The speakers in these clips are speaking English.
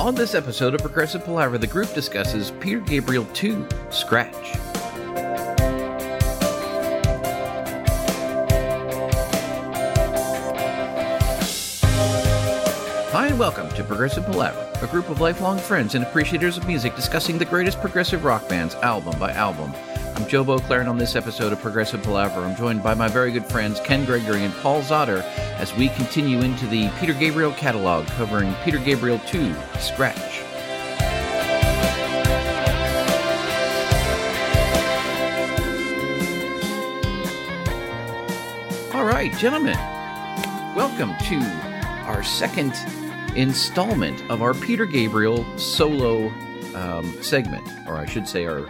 On this episode of Progressive Palaver, the group discusses Peter Gabriel 2 Scratch. Hi, and welcome to Progressive Palaver, a group of lifelong friends and appreciators of music discussing the greatest progressive rock bands album by album. I'm Joe Beauclair, and on this episode of Progressive Palaver, I'm joined by my very good friends Ken Gregory and Paul Zotter as we continue into the Peter Gabriel catalog covering Peter Gabriel 2 Scratch. All right, gentlemen, welcome to our second installment of our Peter Gabriel solo um, segment, or I should say, our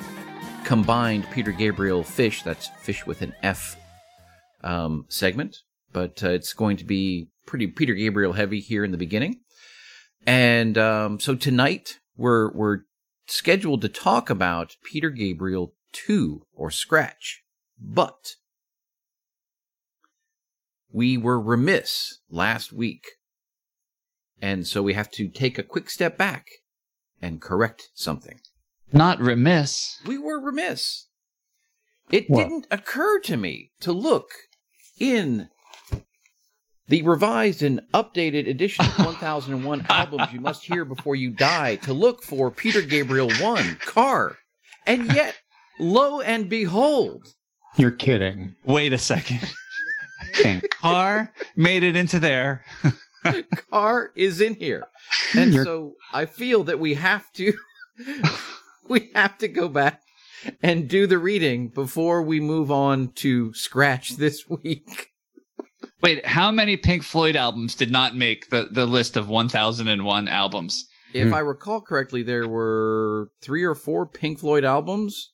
combined Peter Gabriel fish, that's fish with an F um, segment, but uh, it's going to be pretty Peter Gabriel heavy here in the beginning. And um, so tonight we're we're scheduled to talk about Peter Gabriel 2 or Scratch. But we were remiss last week. And so we have to take a quick step back and correct something. Not remiss. We were remiss. It What? didn't occur to me to look in the revised and updated edition of 1001 albums you must hear before you die to look for Peter Gabriel 1 Car. And yet, lo and behold, You're kidding. Wait a second. Pink. Car made it into there. Car is in here. And You're- so I feel that we have to we have to go back and do the reading before we move on to scratch this week. Wait, how many Pink Floyd albums did not make the, the list of 1001 albums? If Hmm. I recall correctly, there were three or four Pink Floyd albums.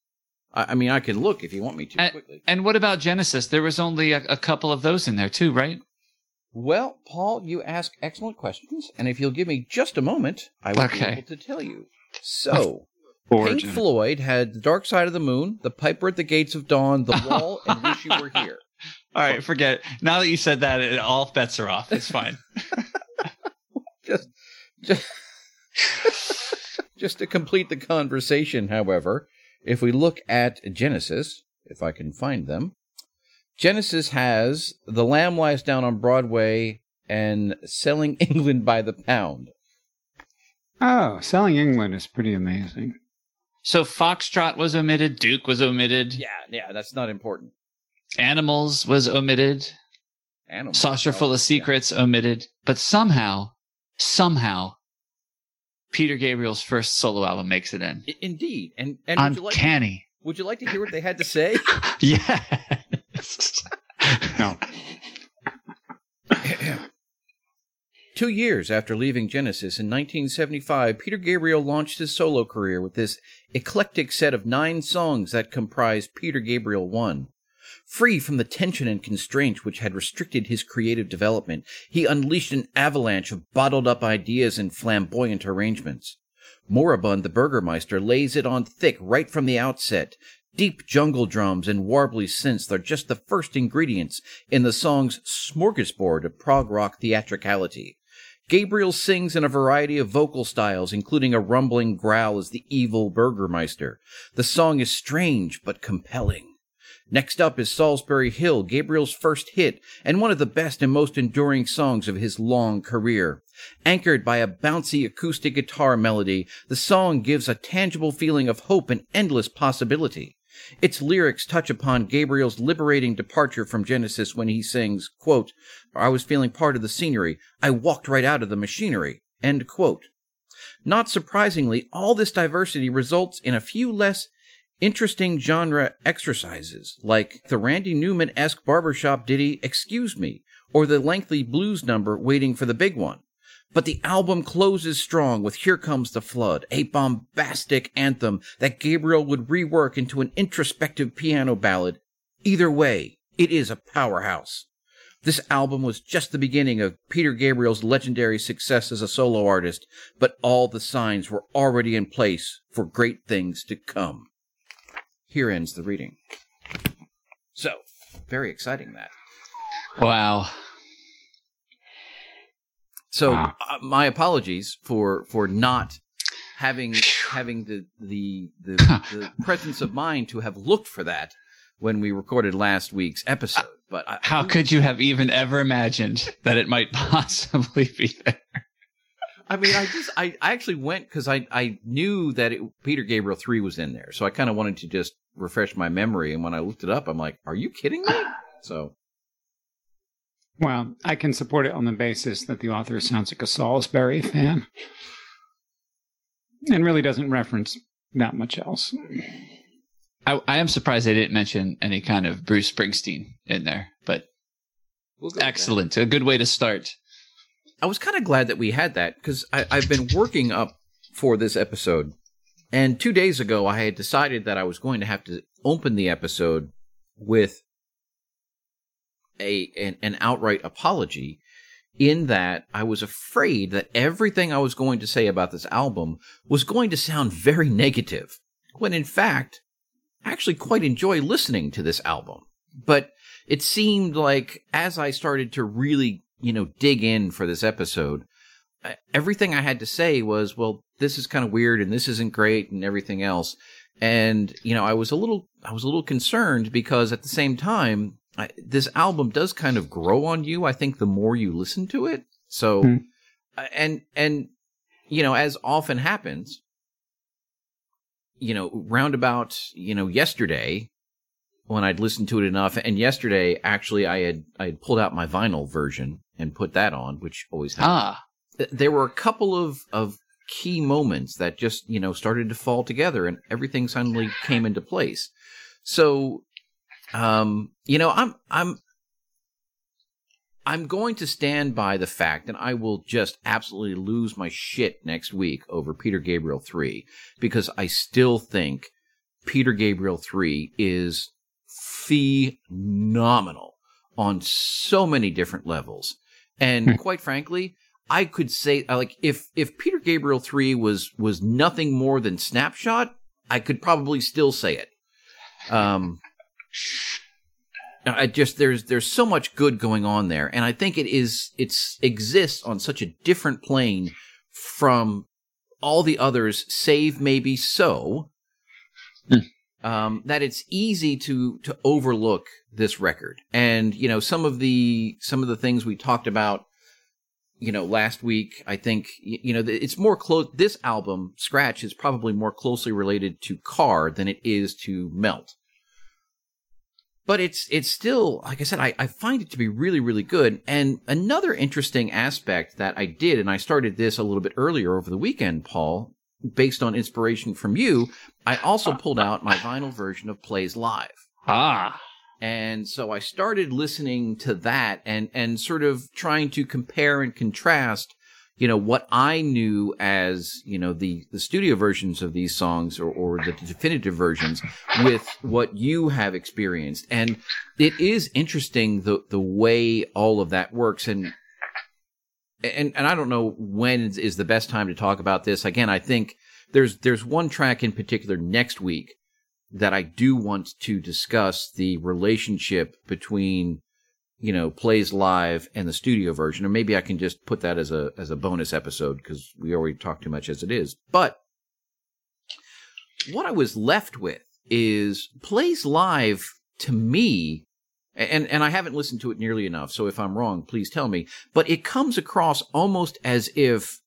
I, I mean, I can look if you want me to Uh, quickly. And what about Genesis? There was only a, a couple of those in there too, right? Well, Paul, you ask excellent questions, and if you'll give me just a moment, I will be able to tell you. So, Origin. Pink Floyd had The Dark Side of the Moon, The Piper at the Gates of Dawn, The Wall, and Wish You Were Here. All right, forget. It. Now that you said that, it, all bets are off. It's fine. Just, just, just to complete the conversation, however, if we look at Genesis, if I can find them, Genesis has The Lamb Lies Down on Broadway and Selling England by the Pound. Oh, selling England is pretty amazing. so Foxtrot was omitted. Duke was omitted. Yeah, yeah, that's not important. Animals was omitted. Animals. Saucer Oh, full of yeah. secrets omitted. But somehow, somehow, Peter Gabriel's first solo album makes it in. I- Indeed, and and would you like Uncanny. would you like to hear what they had to say? Yes. No. Two years after leaving Genesis in 1975, Peter Gabriel launched his solo career with this eclectic set of nine songs that comprise Peter Gabriel 1. Free from the tension and constraint which had restricted his creative development, he unleashed an avalanche of bottled up ideas and flamboyant arrangements. Moribund the Burgermeister lays it on thick right from the outset. Deep jungle drums and warbly synths are just the first ingredients in the song's smorgasbord of prog rock theatricality. Gabriel sings in a variety of vocal styles, including a rumbling growl as the evil Burgermeister. The song is strange but compelling. Next up is Solsbury Hill, Gabriel's first hit, and one of the best and most enduring songs of his long career. Anchored by a bouncy acoustic guitar melody, the song gives a tangible feeling of hope and endless possibility. Its lyrics touch upon Gabriel's liberating departure from Genesis when he sings, quote, I was feeling part of the scenery. I walked right out of the machinery. Not surprisingly, all this diversity results in a few less interesting genre exercises, like the Randy Newman esque barbershop ditty Excuse Me, or the lengthy blues number Waiting for the Big One. But the album closes strong with Here Comes the Flood, a bombastic anthem that Gabriel would rework into an introspective piano ballad. Either way, it is a powerhouse. This album was just the beginning of Peter Gabriel's legendary success as a solo artist, but all the signs were already in place for great things to come. Here ends the reading. So, very exciting that. Wow. So Wow. uh, my apologies for for not having having the the the, the presence of mind to have looked for that when we recorded last week's episode. But I, How could you have even ever imagined that it might possibly be there? I mean, I just I, I actually went because I I knew that it, Peter Gabriel three was in there, so I kind of wanted to just refresh my memory. And when I looked it up, I'm like, "Are you kidding me?" So Well, I can support it on the basis that the author sounds like a Solsbury fan and really doesn't reference that much else. I, I am surprised they didn't mention any kind of Bruce Springsteen in there, but we'll go with that. excellent. A good way to start. I was kind of glad that we had that because I've been working up for this episode. And two days ago, I had decided that I was going to have to open the episode with a an, an outright apology. In that, I was afraid that everything I was going to say about this album was going to sound very negative, when in fact, I actually quite enjoy listening to this album. But it seemed like as I started to really you know, dig in for this episode, everything I had to say was, well, this is kind of weird and this isn't great and everything else. And, you know, I was a little, I was a little concerned because at the same time, I, this album does kind of grow on you. I think the more you listen to it. So, Hmm. uh, and, and, you know, as often happens, you know, roundabout, you know, yesterday, when I'd listened to it enough. And yesterday, actually, I had I had pulled out my vinyl version and put that on, which always happens. Ah, Th- There were a couple of of key moments that just you know started to fall together, and everything suddenly came into place. So, um, you know, I'm I'm I'm going to stand by the fact, and I will just absolutely lose my shit next week over Peter Gabriel 3 because I still think Peter Gabriel 3 is phenomenal on so many different levels. And quite frankly, I could say like if if Peter Gabriel 3 was was nothing more than snapshot, I could probably still say it. Um I just there's there's so much good going on there and I think it is it's exists on such a different plane from all the others save maybe so um, that it's easy to to overlook this record. And you know some of the some of the things we talked about you know last week i think you know it's more close this album scratch is probably more closely related to car than it is to melt. But it's it's still like i said I, I find it to be really really good. And another interesting aspect that i did and i started this a little bit earlier over the weekend paul based on inspiration from you i also pulled out my vinyl version of plays live. Ah, and so I started listening to that and and sort of trying to compare and contrast, you know, what I knew as you know the the studio versions of these songs or or the definitive versions with what you have experienced, and it is interesting the the way all of that works. And. And and I don't know when is- the best time to talk about this. Again, I think there's there's one track in particular next week that I do want to discuss the relationship between, you know, plays live and the studio version, or maybe I can just put that as a as a bonus episode because we already talked too much as it is. But what I was left with is plays live to me. And and I haven't listened to it nearly enough, so if I'm wrong, please tell me. But it comes across almost as if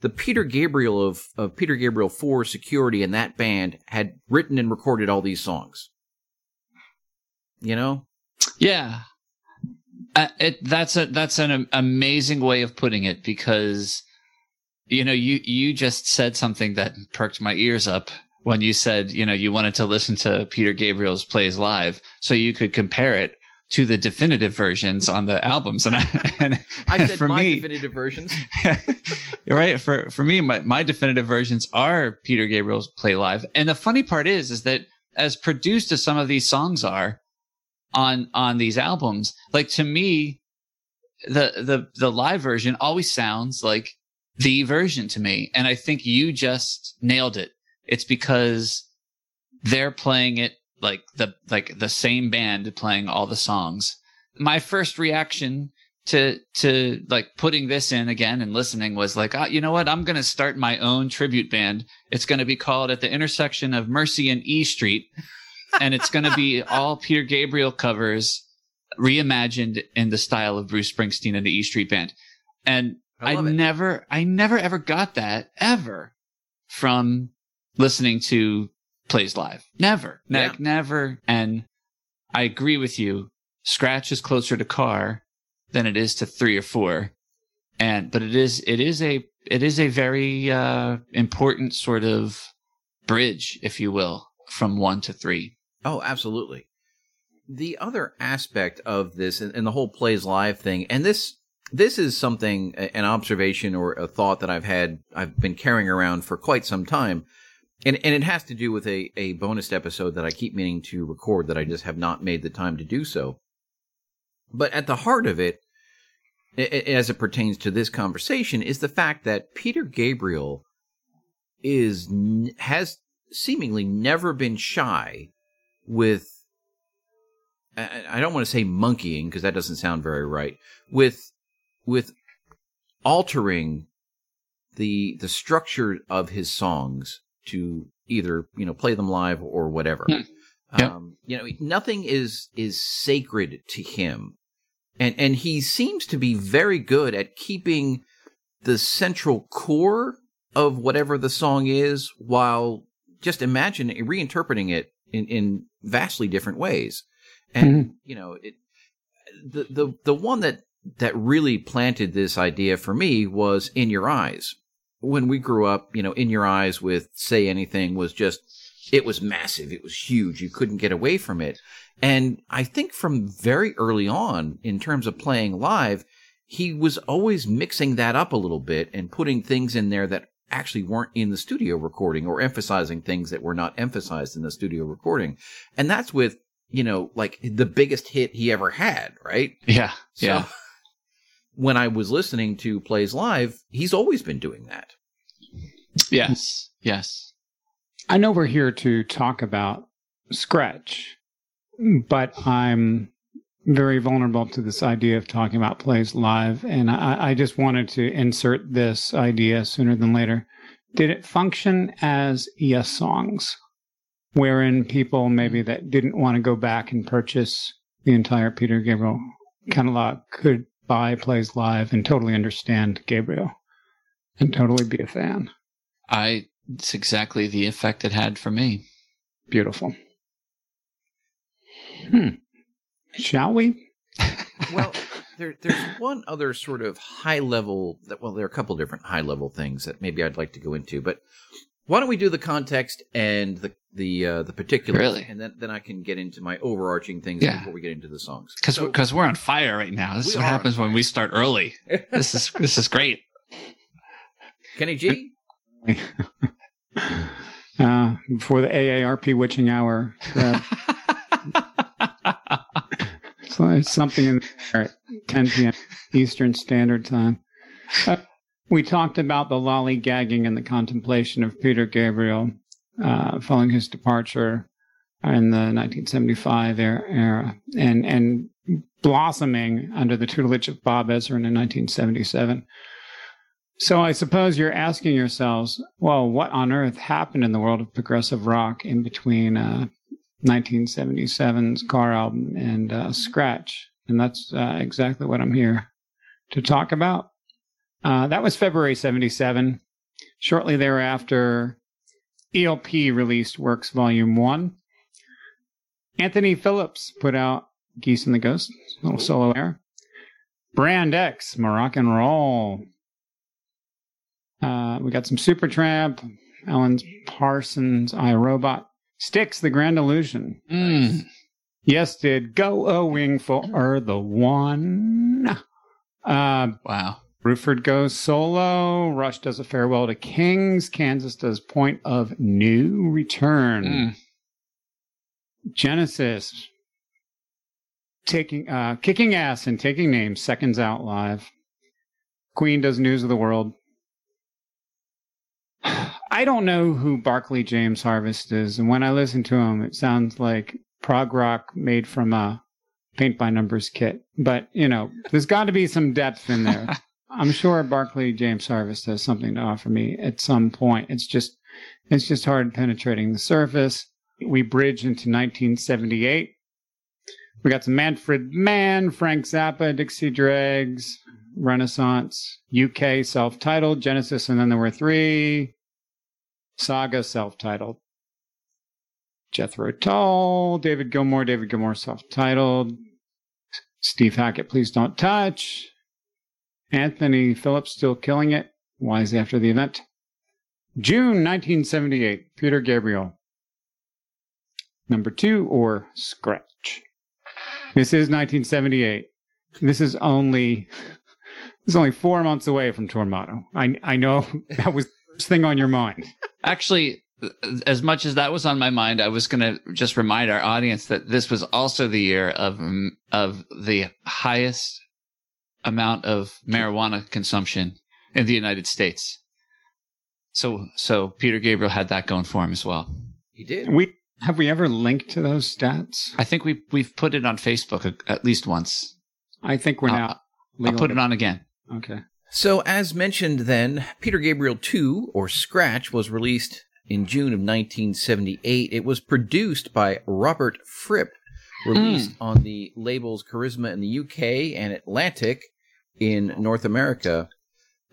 the Peter Gabriel of, of Peter Gabriel for Security and that band had written and recorded all these songs. You know? yeah. Uh, it, that's a that's an amazing way of putting it because you know you you just said something that perked my ears up when you said you know you wanted to listen to Peter Gabriel's plays live so you could compare it to the definitive versions on the albums and I, and I said for my me definitive versions. Right. For for me, my, my definitive versions are Peter Gabriel's Play Live. And the funny part is, is that as produced as some of these songs are on on these albums, like to me, the the the live version always sounds like the version to me. And I think you just nailed it. It's because they're playing it like the like the same band playing all the songs. My first reaction to to like putting this in again and listening was like, oh, you know what? I'm going to start my own tribute band. It's going to be called at the intersection of Mercy and E Street, and it's going to be all Peter Gabriel covers reimagined in the style of Bruce Springsteen and the E Street Band. And I, I never, I never ever got that ever from listening to plays live. Never, yeah. ne- never. And I agree with you. Scratch is closer to car than it is to three or four. And, but it is, it is a, it is a very, uh, important sort of bridge, if you will, from one to three. Oh, absolutely. The other aspect of this and the whole plays live thing, and this, this is something, an observation or a thought that I've had, I've been carrying around for quite some time. And, and it has to do with a, a bonus episode that I keep meaning to record that I just have not made the time to do so. But at the heart of it, as it pertains to this conversation, is the fact that Peter Gabriel is has seemingly never been shy with I don't want to say monkeying because that doesn't sound very right with with altering the the structure of his songs to either you know play them live or whatever. Hmm. Um, you know, nothing is is sacred to him and and he seems to be very good at keeping the central core of whatever the song is while just imagine reinterpreting it in, in vastly different ways and mm-hmm. you know it the, the the one that that really planted this idea for me was in your eyes when we grew up you know in your eyes with say anything was just it was massive it was huge you couldn't get away from it and I think from very early on, in terms of playing live, he was always mixing that up a little bit and putting things in there that actually weren't in the studio recording or emphasizing things that were not emphasized in the studio recording. And that's with, you know, like the biggest hit he ever had, right? Yeah. So, yeah. When I was listening to Plays Live, he's always been doing that. Yes. Yes. I know we're here to talk about Scratch but I'm very vulnerable to this idea of talking about plays live. And I, I, just wanted to insert this idea sooner than later. Did it function as Yessongs, wherein people maybe that didn't want to go back and purchase the entire Peter Gabriel catalog could buy plays live and totally understand Gabriel and totally be a fan? I, it's exactly the effect it had for me. Beautiful. Hmm. Shall we? well, there, there's one other sort of high level that well, there are a couple different high level things that maybe I'd like to go into, but why don't we do the context and the the uh, the particulars, really? and then then I can get into my overarching things yeah. before we get into the songs. Because so, because we're on fire right now. This is what happens when we start early. this is this is great. Kenny G. uh, before the AARP witching hour. Uh, so something in there at 10 p.m. Eastern Standard Time. Uh, we talked about the lollygagging and the contemplation of Peter Gabriel uh, following his departure in the 1975 era, and and blossoming under the tutelage of Bob Ezrin in 1977. So I suppose you're asking yourselves, well, what on earth happened in the world of progressive rock in between uh, 1977's Car album and uh, Scratch. And that's uh, exactly what I'm here to talk about. Uh, that was February 77. Shortly thereafter, ELP released Works Volume 1. Anthony Phillips put out Geese and the Ghost, a little solo air. Brand X, Moroccan Roll. Uh, we got some Supertramp, Alan Parsons, I Robot, Styx, the Grand Illusion. Mm. Yes, did go a wing for the one. Uh, wow. Bruford goes solo. Rush does a farewell to Kings. Kansas does Point of Know Return. Mm. Genesis taking uh, kicking ass and taking names. Seconds out live. Queen does news of the world. I don't know who Barclay James Harvest is, and when I listen to him, it sounds like prog rock made from a paint by numbers kit. But, you know, there's got to be some depth in there. I'm sure Barclay James Harvest has something to offer me at some point. It's just, it's just hard penetrating the surface. We bridge into 1978. We got some Manfred Mann, Frank Zappa, Dixie Dregs, Renaissance, UK self-titled, Genesis, and then there were three. Saga self-titled. Jethro Tull, David Gilmour, David Gilmour self-titled. Steve Hackett, Please Don't Touch. Anthony Phillips still killing it. Wise after the event. June 1978, Peter Gabriel. Number two or Scratch. This is 1978. This is only this is only four months away from Tormato. I I know that was the first thing on your mind. Actually, as much as that was on my mind, I was going to just remind our audience that this was also the year of of the highest amount of marijuana consumption in the United States. So so Peter Gabriel had that going for him as well. He did. We have we ever linked to those stats? I think we we've put it on Facebook at least once. I think we're uh, now. I'll, I'll put it on again. Okay. So, as mentioned, then Peter Gabriel 2 or Scratch was released in June of 1978. It was produced by Robert Fripp, released mm. on the labels Charisma in the UK and Atlantic in North America.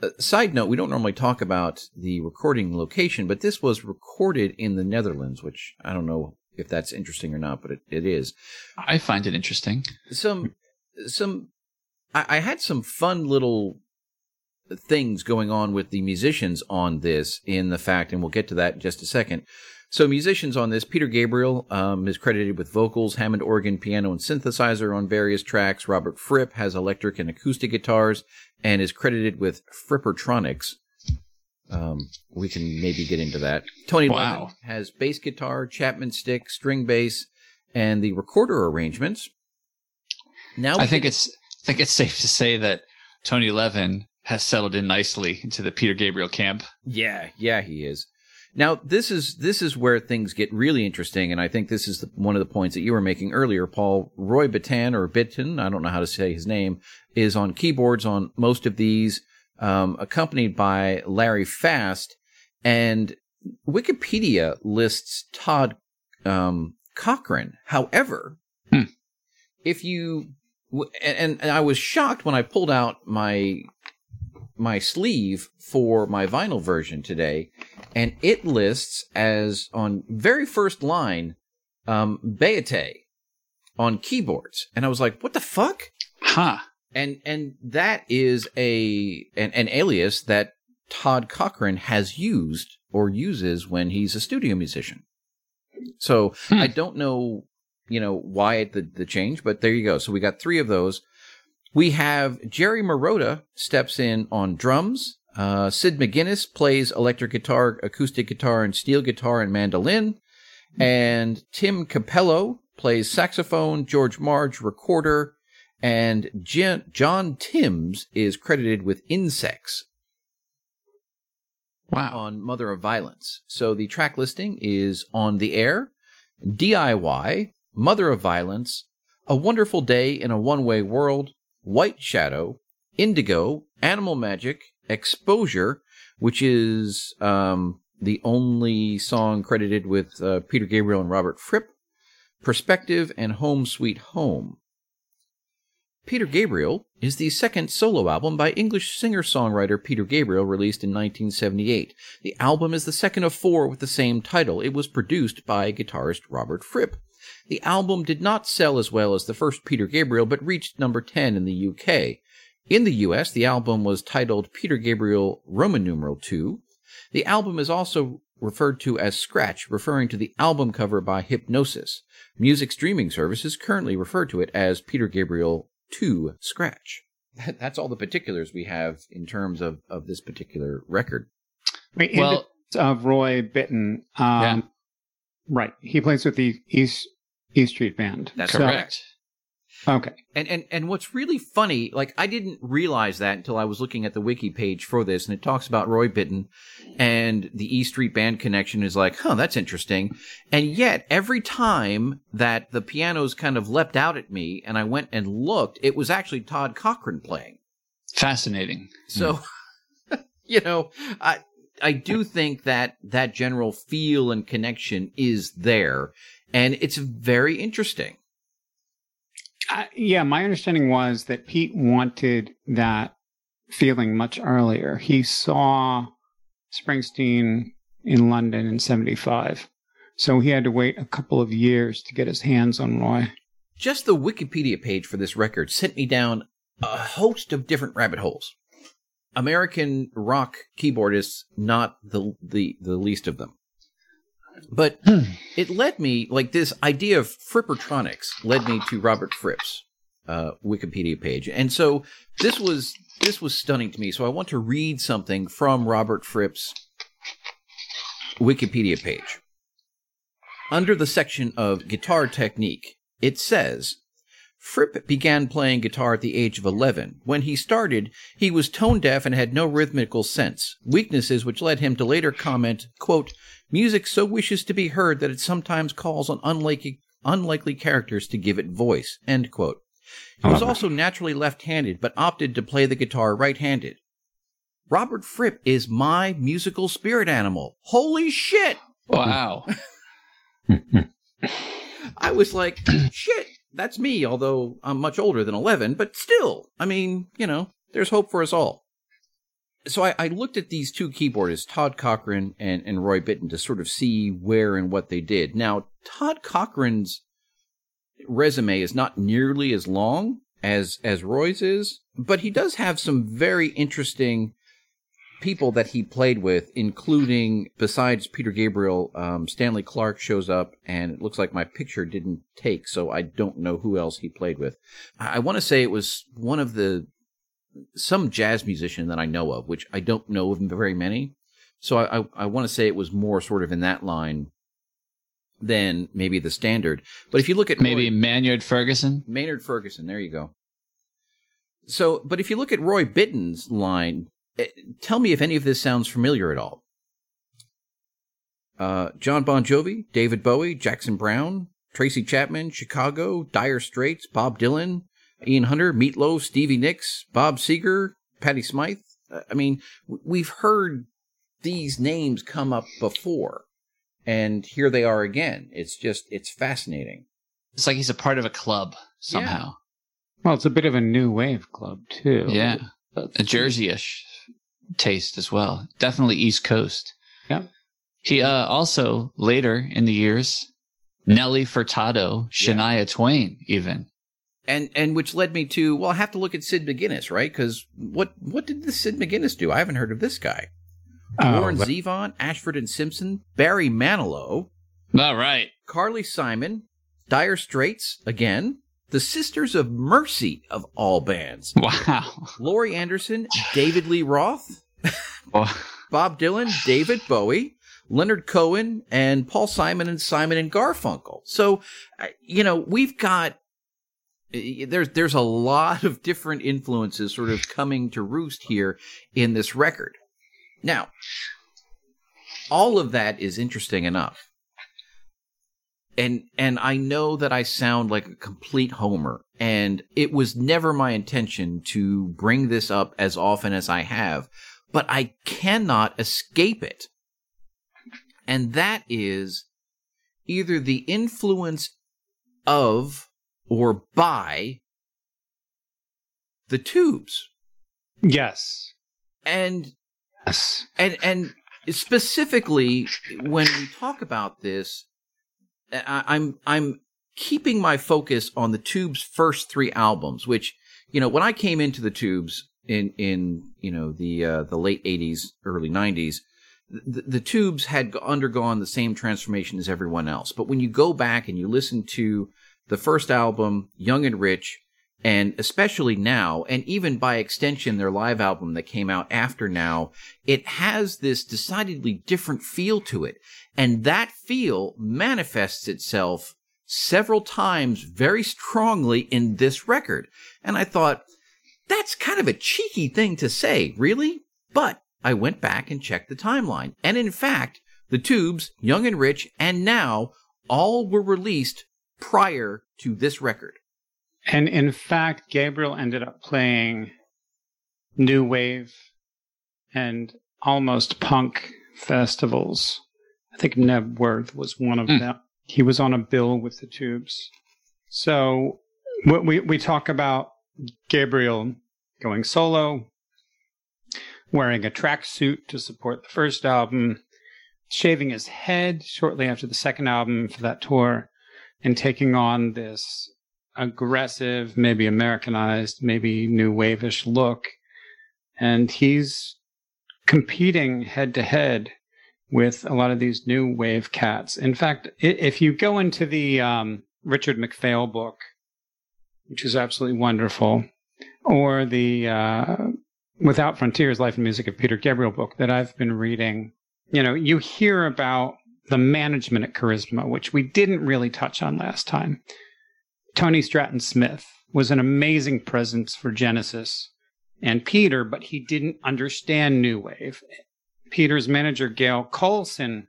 Uh, side note, we don't normally talk about the recording location, but this was recorded in the Netherlands, which I don't know if that's interesting or not, but it, it is. I find it interesting. Some, some, I, I had some fun little things going on with the musicians on this in the fact, and we'll get to that in just a second. So, musicians on this, Peter Gabriel um, is credited with vocals, Hammond organ, piano, and synthesizer on various tracks. Robert Fripp has electric and acoustic guitars and is credited with Frippertronics. Um, we can maybe get into that. Tony wow. Levin has bass guitar, Chapman stick, string bass, and the recorder arrangements. Now I think it's I think it's safe to say that Tony Levin has settled in nicely into the Peter Gabriel camp. Yeah, yeah, he is. Now this is this is where things get really interesting, and I think this is the, one of the points that you were making earlier, Paul. Roy Bittan or Bittan, I don't know how to say his name, is on keyboards on most of these, um, accompanied by Larry Fast, and Wikipedia lists Todd um, Cochran. However, hmm. if you and, and I was shocked when I pulled out my my sleeve for my vinyl version today, and it lists as on very first line, um, Bayete on keyboards, and I was like, "What the fuck?" Huh. And and that is a an, an alias that Todd Cochran has used or uses when he's a studio musician. So hmm. I don't know, you know, why the the change, but there you go. So we got three of those. We have Jerry Marotta steps in on drums. Uh, Sid McGinnis plays electric guitar, acoustic guitar, and steel guitar and mandolin. And Tim Capello plays saxophone, George Marge, recorder, and John Timms is credited with insects. Wow. On Mother of Violence. So the track listing is On the Air, DIY, Mother of Violence, A Wonderful Day in a One Way World, White Shadow, Indigo, Animal Magic, Exposure, which is um, the only song credited with uh, Peter Gabriel and Robert Fripp, Perspective, and Home Sweet Home. Peter Gabriel is the second solo album by English singer songwriter Peter Gabriel, released in 1978. The album is the second of four with the same title. It was produced by guitarist Robert Fripp. The album did not sell as well as the first Peter Gabriel, but reached number 10 in the UK. In the US, the album was titled Peter Gabriel Roman numeral 2. The album is also referred to as Scratch, referring to the album cover by Hipgnosis. Music streaming services currently refer to it as Peter Gabriel 2 Scratch. That's all the particulars we have in terms of, of this particular record. Wait, well, of Roy Bittan, um, yeah. right? He plays with the East E Street Band. That's so, correct. Okay. And and and what's really funny, like I didn't realize that until I was looking at the wiki page for this, and it talks about Roy Bittan and the E Street Band connection is like, huh, that's interesting. And yet, every time that the pianos kind of leapt out at me, and I went and looked, it was actually Todd Cochran playing. Fascinating. So, hmm. you know, I I do think that that general feel and connection is there, and it's very interesting. Uh, yeah, my understanding was that Pete wanted that feeling much earlier. He saw Springsteen in London in 75. So he had to wait a couple of years to get his hands on Roy. Just the Wikipedia page for this record sent me down a host of different rabbit holes. American rock keyboardists, not the the, the least of them. But it led me like this idea of Frippertronics led me to Robert Fripp's uh, Wikipedia page, and so this was this was stunning to me. So I want to read something from Robert Fripp's Wikipedia page. Under the section of guitar technique, it says Fripp began playing guitar at the age of 11. When he started, he was tone deaf and had no rhythmical sense, weaknesses which led him to later comment, quote, Music so wishes to be heard that it sometimes calls on unlikely, unlikely characters to give it voice, end quote. He was also naturally left-handed, but opted to play the guitar right-handed. Robert Fripp is my musical spirit animal. Holy shit! Wow. I was like, shit, that's me, although I'm much older than 11, but still, I mean, you know, there's hope for us all. So I, I looked at these two keyboardists, Todd Cochran and, and Roy Bittan, to sort of see where and what they did. Now, Todd Cochran's resume is not nearly as long as as Roy's is, but he does have some very interesting people that he played with, including besides Peter Gabriel, um, Stanley Clarke shows up, and it looks like my picture didn't take, so I don't know who else he played with. I, I want to say it was one of the some jazz musician that I know of, which I don't know of very many. So I, I, I want to say it was more sort of in that line than maybe the standard. But if you look at Maybe Roy, Maynard Ferguson. Maynard Ferguson, there you go. So, but if you look at Roy Bittan's line, tell me if any of this sounds familiar at all. Uh, Jon Bon Jovi, David Bowie, Jackson Browne, Tracy Chapman, Chicago, Dire Straits, Bob Dylan, Ian Hunter, Meatloaf, Stevie Nicks, Bob Seger, Patty Smyth. Uh, I mean, we've heard these names come up before, and here they are again. It's just, it's fascinating. It's like he's a part of a club somehow. Well, it's a bit of a new wave club, too. Yeah. A Jersey-ish taste as well. Definitely East Coast. Yeah. He uh, also later in the years, Nelly Furtado, Shania Twain, even. and and which led me to well, I have to look at Sid McGinnis, right? Because what what did this Sid McGinnis do? I haven't heard of this guy. Oh, Warren but- Zevon, Ashford and Simpson, Barry Manilow, All right. Carly Simon, Dire Straits again, the Sisters of Mercy of all bands, Wow. Laurie Anderson, David Lee Roth, Bob Dylan, David Bowie, Leonard Cohen, and Paul Simon and Simon and Garfunkel. So, you know, we've got there's there's a lot of different influences sort of coming to roost here in this record. Now, all of that is interesting enough. And and I know that I sound like a complete homer and it was never my intention to bring this up as often as I have, but I cannot escape it. And that is either the influence of or by the tubes. Yes. And Yes. and and specifically when we talk about this i'm i'm keeping my focus on the tubes first three albums which you know when i came into the tubes in in you know the uh, the late 80s early 90s the, the tubes had undergone the same transformation as everyone else. But when you go back and you listen to the first album young and rich and especially now, and even by extension, their live album that came out after now, it has this decidedly different feel to it. And that feel manifests itself several times very strongly in this record. And I thought, that's kind of a cheeky thing to say, really? But I went back and checked the timeline. And in fact, the tubes, Young and Rich, and Now all were released prior to this record. And in fact, Gabriel ended up playing new wave and almost punk festivals. I think Knebworth was one of mm. them. He was on a bill with the Tubes. So we we talk about Gabriel going solo, wearing a tracksuit to support the first album, shaving his head shortly after the second album for that tour, and taking on this aggressive, maybe Americanized, maybe new waveish look. And he's competing head to head with a lot of these new wave cats. In fact, if you go into the um, Richard MacPhail book, which is absolutely wonderful, or the uh, Without Frontiers Life and Music of Peter Gabriel book that I've been reading, you know, you hear about the management at Charisma, which we didn't really touch on last time. Tony Stratton Smith was an amazing presence for Genesis and Peter, but he didn't understand New Wave. Peter's manager, Gail Colson,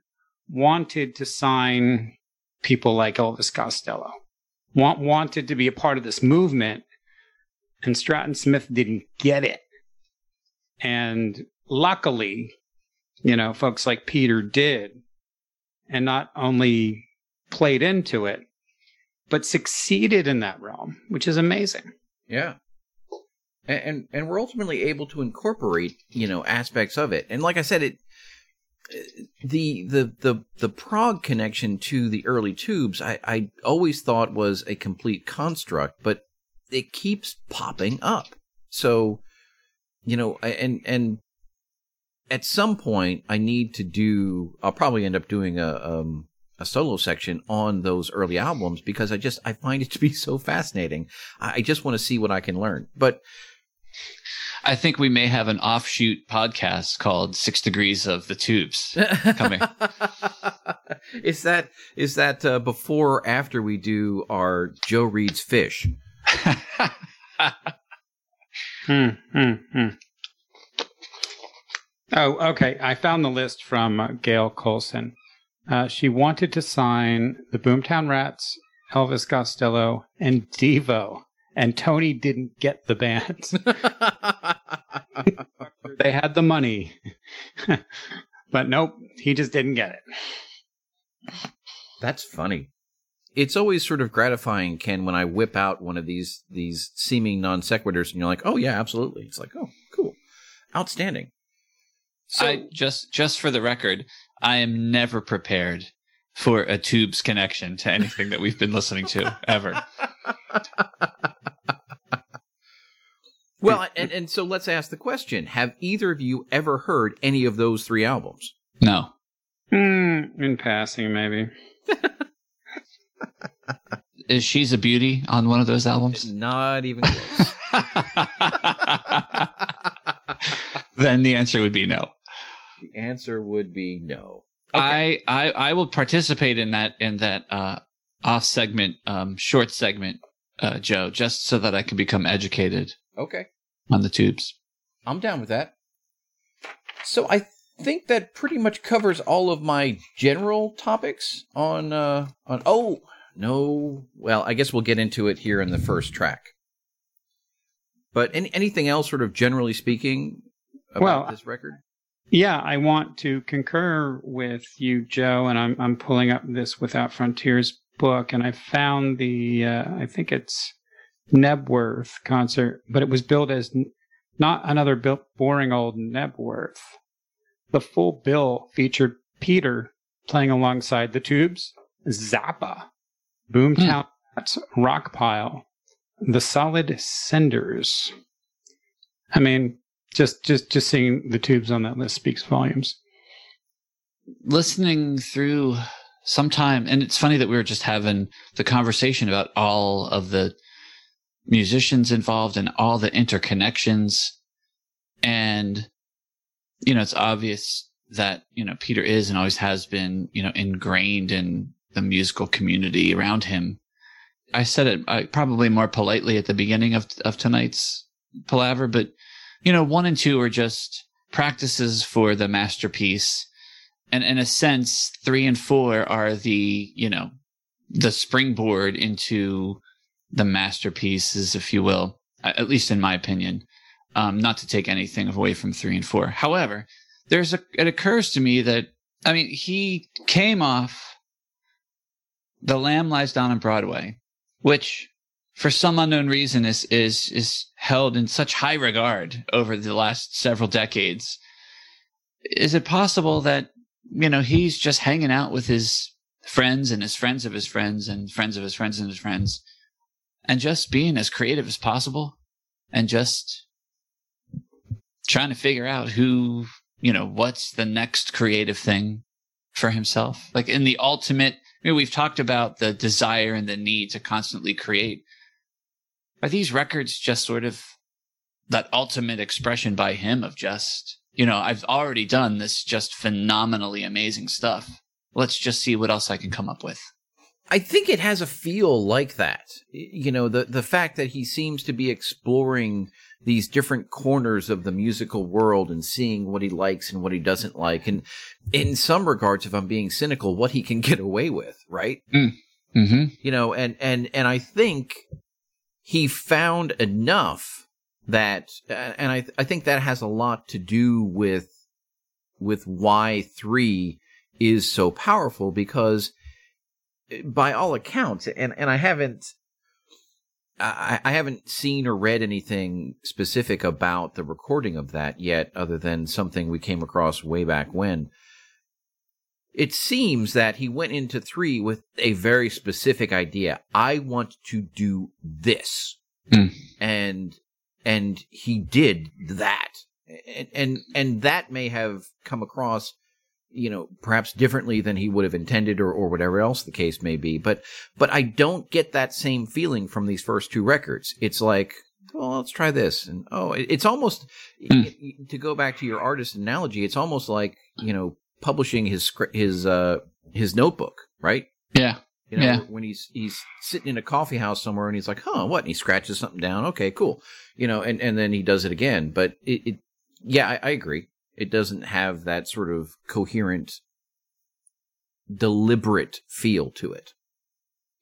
wanted to sign people like Elvis Costello, want, wanted to be a part of this movement, and Stratton Smith didn't get it. And luckily, you know, folks like Peter did, and not only played into it, but succeeded in that realm, which is amazing. Yeah. And and we're ultimately able to incorporate you know aspects of it. And like i said it the the the the prog connection to the early tubes i i always thought was a complete construct but it keeps popping up. So you know and and at some point i need to do i'll probably end up doing a um a solo section on those early albums because I just I find it to be so fascinating. I just want to see what I can learn. But I think we may have an offshoot podcast called Six Degrees of the Tubes coming. is that is that uh, before or after we do our Joe Reed's Fish? hmm, hmm, hmm. Oh, okay. I found the list from uh, Gail Colson. Uh, she wanted to sign the Boomtown Rats, Elvis Costello, and Devo and Tony didn't get the bands. they had the money, but nope, he just didn't get it. That's funny. It's always sort of gratifying, Ken, when I whip out one of these these seeming non sequiturs, and you're like, "Oh yeah, absolutely." It's like, "Oh, cool, outstanding." So, I, just just for the record, I am never prepared for a tubes connection to anything that we've been listening to ever. well, and, and so let's ask the question Have either of you ever heard any of those three albums? No. Mm, in passing, maybe. Is She's a Beauty on one of those albums? Not even close. then the answer would be no. The answer would be no. Okay. I, I I will participate in that in that uh, off segment, um, short segment, uh, Joe, just so that I can become educated. Okay. On the tubes. I'm down with that. So I think that pretty much covers all of my general topics on uh on oh no well I guess we'll get into it here in the first track. But any, anything else sort of generally speaking about well, this record? Yeah, I want to concur with you, Joe, and I'm I'm pulling up this Without Frontiers book, and I found the uh, I think it's Knebworth concert, but it was billed as not another boring old Knebworth. The full bill featured Peter playing alongside the Tubes, Zappa, Boomtown hmm. Rockpile, The Solid Senders. I mean, just just just seeing the tubes on that list speaks volumes. Listening through sometime, and it's funny that we were just having the conversation about all of the musicians involved and all the interconnections, and you know, it's obvious that you know Peter is and always has been you know ingrained in the musical community around him. I said it uh, probably more politely at the beginning of of tonight's palaver, but you know, one and two are just practices for the masterpiece, and in a sense, three and four are the you know the springboard into the masterpieces, if you will, at least in my opinion. Um, not to take anything away from three and four. However, there's a, it occurs to me that, I mean, he came off The Lamb Lies Down on Broadway, which for some unknown reason is, is, is held in such high regard over the last several decades. Is it possible that, you know, he's just hanging out with his friends and his friends of his friends and friends of his friends and his friends and just being as creative as possible and just trying to figure out who, you know, what's the next creative thing for himself. Like in the ultimate, I mean, we've talked about the desire and the need to constantly create. Are these records just sort of that ultimate expression by him of just, you know, I've already done this just phenomenally amazing stuff. Let's just see what else I can come up with. I think it has a feel like that. You know, the the fact that he seems to be exploring these different corners of the musical world and seeing what he likes and what he doesn't like, and in some regards, if I'm being cynical, what he can get away with, right? Mm. Mm-hmm. You know, and and and I think he found enough that, and I I think that has a lot to do with with why three is so powerful because eh, by all accounts, and and I haven't. I, I haven't seen or read anything specific about the recording of that yet, other than something we came across way back when. It seems that he went into three with a very specific idea. I want to do this, Mm. and and he did that, and and and that may have come across you know, perhaps differently than he would have intended or, or whatever else the case may be. But, but I don't get that same feeling from these first two records. It's like, well, let's try this. And oh, it's almost, Hmm. to go back to your artist analogy, it's almost like, you know, publishing his, his, uh, his notebook, right? Yeah. You know, Yeah. when he's he's sitting in a coffee house somewhere and he's like, "Huh, what?" And he scratches something down. Okay, cool. You know, and and then he does it again. But it, it yeah, I, I agree. It doesn't have that sort of coherent, deliberate feel to it.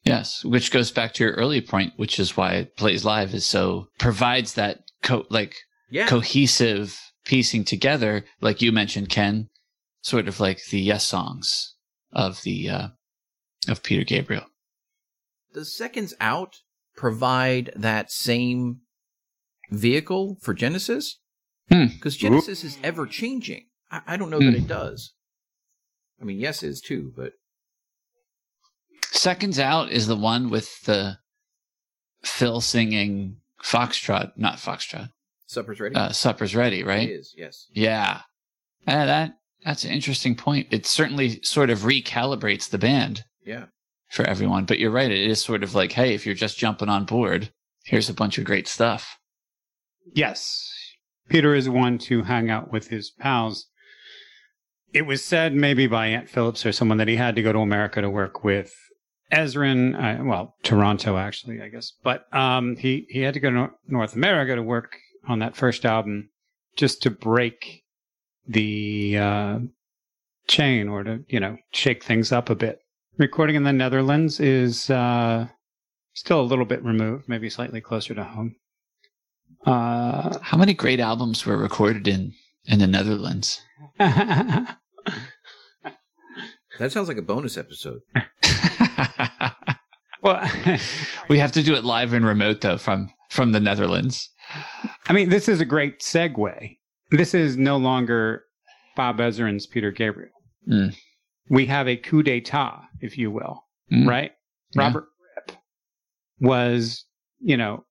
Yes, which goes back to your earlier point, which is why plays live is so provides that co- like Yeah, cohesive piecing together, like you mentioned, Ken, sort of like the Yessongs of the uh, of Peter Gabriel. does Seconds Out provide that same vehicle for Genesis? Hmm. Because Genesis is ever changing. I, I don't know that it does. I mean, yes, is too, but Seconds Out is the one with the Phil singing Foxtrot, not Foxtrot. supper's ready. Uh, Supper's ready, right? is, yes. Yeah. Uh, that that's an interesting point. It certainly sort of recalibrates the band Yeah. for everyone. But you're right. It is sort of like, hey, if you're just jumping on board, here's a bunch of great stuff. Yes. Peter is one to hang out with his pals. It was said maybe by Ant Phillips or someone that he had to go to America to work with Ezrin, uh, well, Toronto actually, I guess. But um, he, he had to go to North America to work on that first album just to break the uh, chain or to, you know, shake things up a bit. Recording in the Netherlands is uh, still a little bit removed, maybe slightly closer to home. Uh, How many great albums were recorded in in the Netherlands? That sounds like a bonus episode. well, we have to do it live and remote though from from the Netherlands. I mean, this is a great segue. This is no longer Bob Ezrin's Peter Gabriel. Mm. We have a coup d'etat, if you will, Mm. right? Yeah. Robert Fripp was, you know,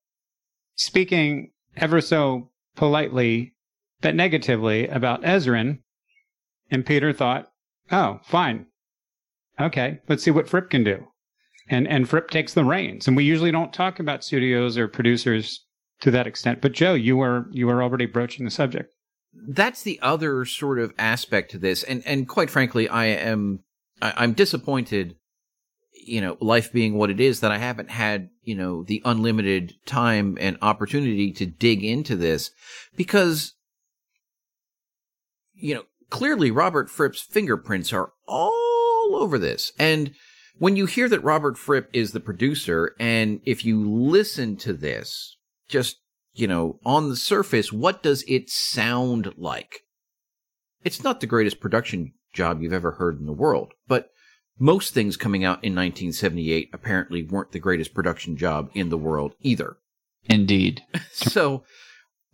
speaking ever so politely but negatively about Ezrin, and Peter thought, "Oh, fine, okay, let's see what Fripp can do." And and Fripp takes the reins, and we usually don't talk about studios or producers to that extent. But Joe, you were you were already broaching the subject. That's the other sort of aspect to this, and and quite frankly, I am I, I'm disappointed you know, life being what it is, that I haven't had, you know, the unlimited time and opportunity to dig into this because, you know, clearly Robert Fripp's fingerprints are all over this. And when you hear that Robert Fripp is the producer, and if you listen to this, just, you know, on the surface, what does it sound like? It's not the greatest production job you've ever heard in the world, but most things coming out in 1978 apparently weren't the greatest production job in the world either. Indeed. so,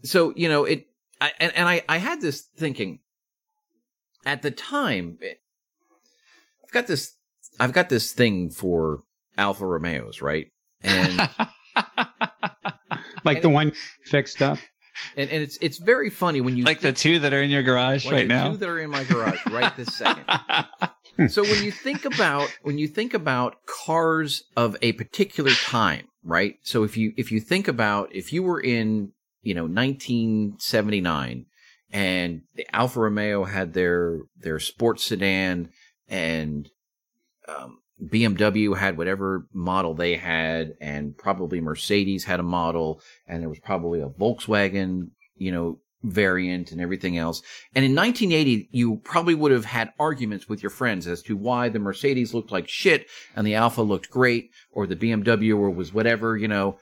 so, you know, it, I, and, and I, I had this thinking at the time, it, I've got this, I've got this thing for Alfa Romeos, right? And like the one fixed up. And, and it's it's very funny when you like the two that are in your garage like right the now. Two that are in my garage right this second. so when you think about when you think about cars of a particular time, right? So if you if you think about if you were in you know 1979 and the Alfa Romeo had their their sports sedan and um, BMW had whatever model they had, and probably Mercedes had a model, and there was probably a Volkswagen, you know, variant and everything else. And in 1980, you probably would have had arguments with your friends as to why the Mercedes looked like shit and the Alpha looked great, or the BMW or was whatever, you know.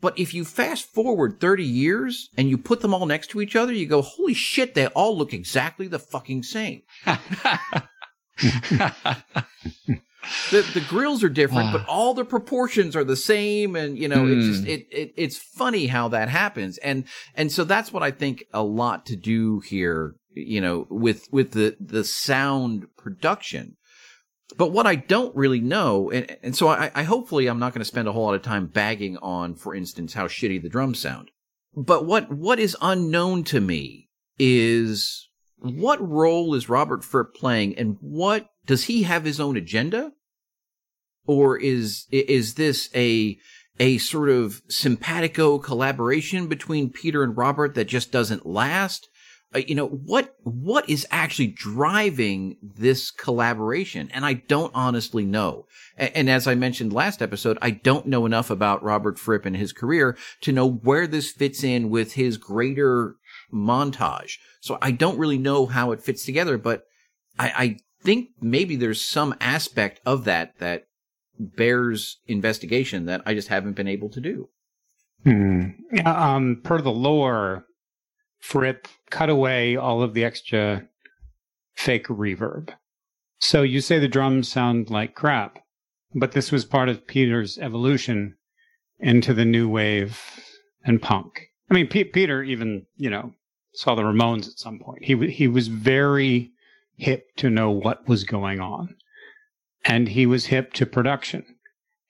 But if you fast forward 30 years and you put them all next to each other, you go, holy shit, they all look exactly the fucking same. the the grills are different, but all the proportions are the same, and you know, it's just Hmm. it, it it's funny how that happens, and and so that's what I think a lot to do here, you know, with with the the sound production. But what I don't really know, and, and so I, I hopefully I'm not going to spend a whole lot of time bagging on, for instance, how shitty the drums sound. But what what is unknown to me is what role is Robert Fripp playing, and what does he have his own agenda, or is is this a a sort of simpatico collaboration between Peter and Robert that just doesn't last? Uh, you know what what is actually driving this collaboration? And i don't honestly know. And, as i mentioned last episode i don't know enough about robert fripp and his career to know where this fits in with his greater montage so i don't really know how it fits together but i, I think maybe there's some aspect of that that bears investigation that i just haven't been able to do Hmm. Um, per the lore, Fripp cut away all of the extra fake reverb. So you say the drums sound like crap, but this was part of Peter's evolution into the new wave and punk. I mean, P- Peter even, you know, saw the Ramones at some point. He he was very hip to know what was going on, and he was hip to production,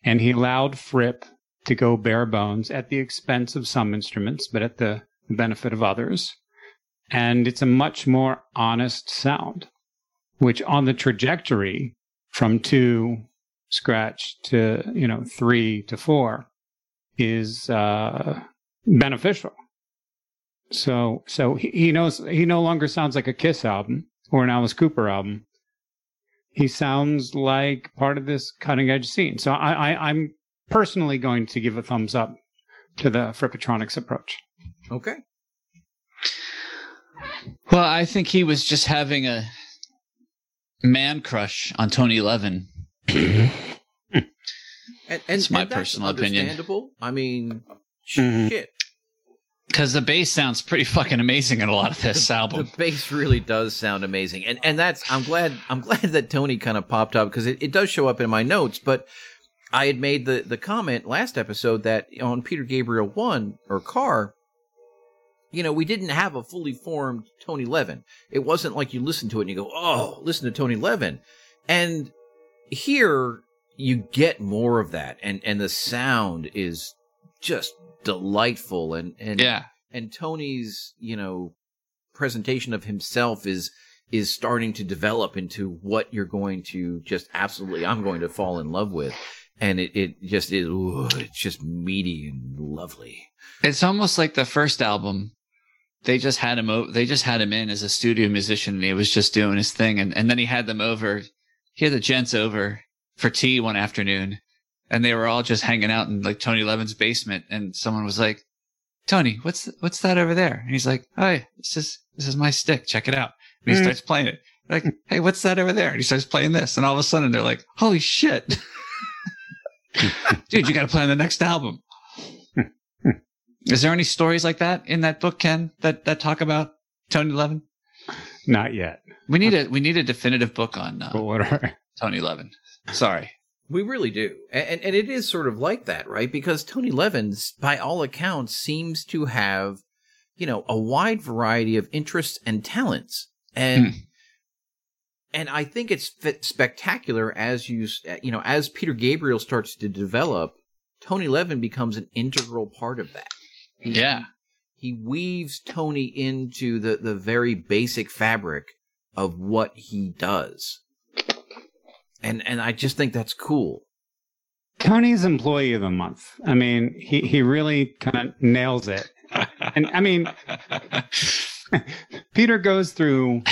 and he allowed Fripp to go bare bones at the expense of some instruments, but at the benefit of others. And it's a much more honest sound, which on the trajectory from two scratch to, you know, three to four is uh, beneficial. So, so he, he knows he no longer sounds like a Kiss album or an Alice Cooper album. He sounds like part of this cutting edge scene. So I, I, I'm personally going to give a thumbs up to the Frippertronics approach. okay well, I think he was just having a man crush on Tony Levin. And, and, It's my and that's personal opinion. understandable. I mean, Mhm. shit. Because the bass sounds pretty fucking amazing in a lot of this album. The bass really does sound amazing, and and that's I'm glad I'm glad that Tony kind of popped up because it, it does show up in my notes. But I had made the the comment last episode that on Peter Gabriel one or Car, you know, we didn't have a fully formed Tony Levin. It wasn't like you listen to it and you go, oh, listen to Tony Levin, and here you get more of that, and and the sound is just delightful and and yeah. and Tony's, you know, presentation of himself is is starting to develop into what you're going to just absolutely I'm going to fall in love with. And it, it just is ooh, it's just meaty and lovely. It's almost like the first album. They just had him. O- they just had him in as a studio musician, and he was just doing his thing. And and then he had them over. He had the gents over for tea one afternoon and they were all just hanging out in like Tony Levin's basement and someone was like, Tony, what's, th- what's that over there? And he's like, Oh, yeah, this is, this is my stick. Check it out. And he Mm. starts playing it. Like, Hey, what's that over there? And he starts playing this. And all of a sudden they're like, Holy shit. Dude, you got to play on the next album. Is there any stories like that in that book, Ken, that, that talk about Tony Levin? Not yet. We need a, we need a definitive book on uh, But what are Tony Levin. Sorry. We really do. And, and it is sort of like that, right? Because Tony Levins, by all accounts, seems to have, you know, a wide variety of interests and talents. And, Hmm. and I think it's spectacular as you, you know, as Peter Gabriel starts to develop, Tony Levin becomes an integral part of that. He- Yeah. He weaves Tony into the, the very basic fabric of what he does. And, and I just think that's cool. Tony's employee of the month? I mean, he, he really kind of nails it. And I mean, Peter goes through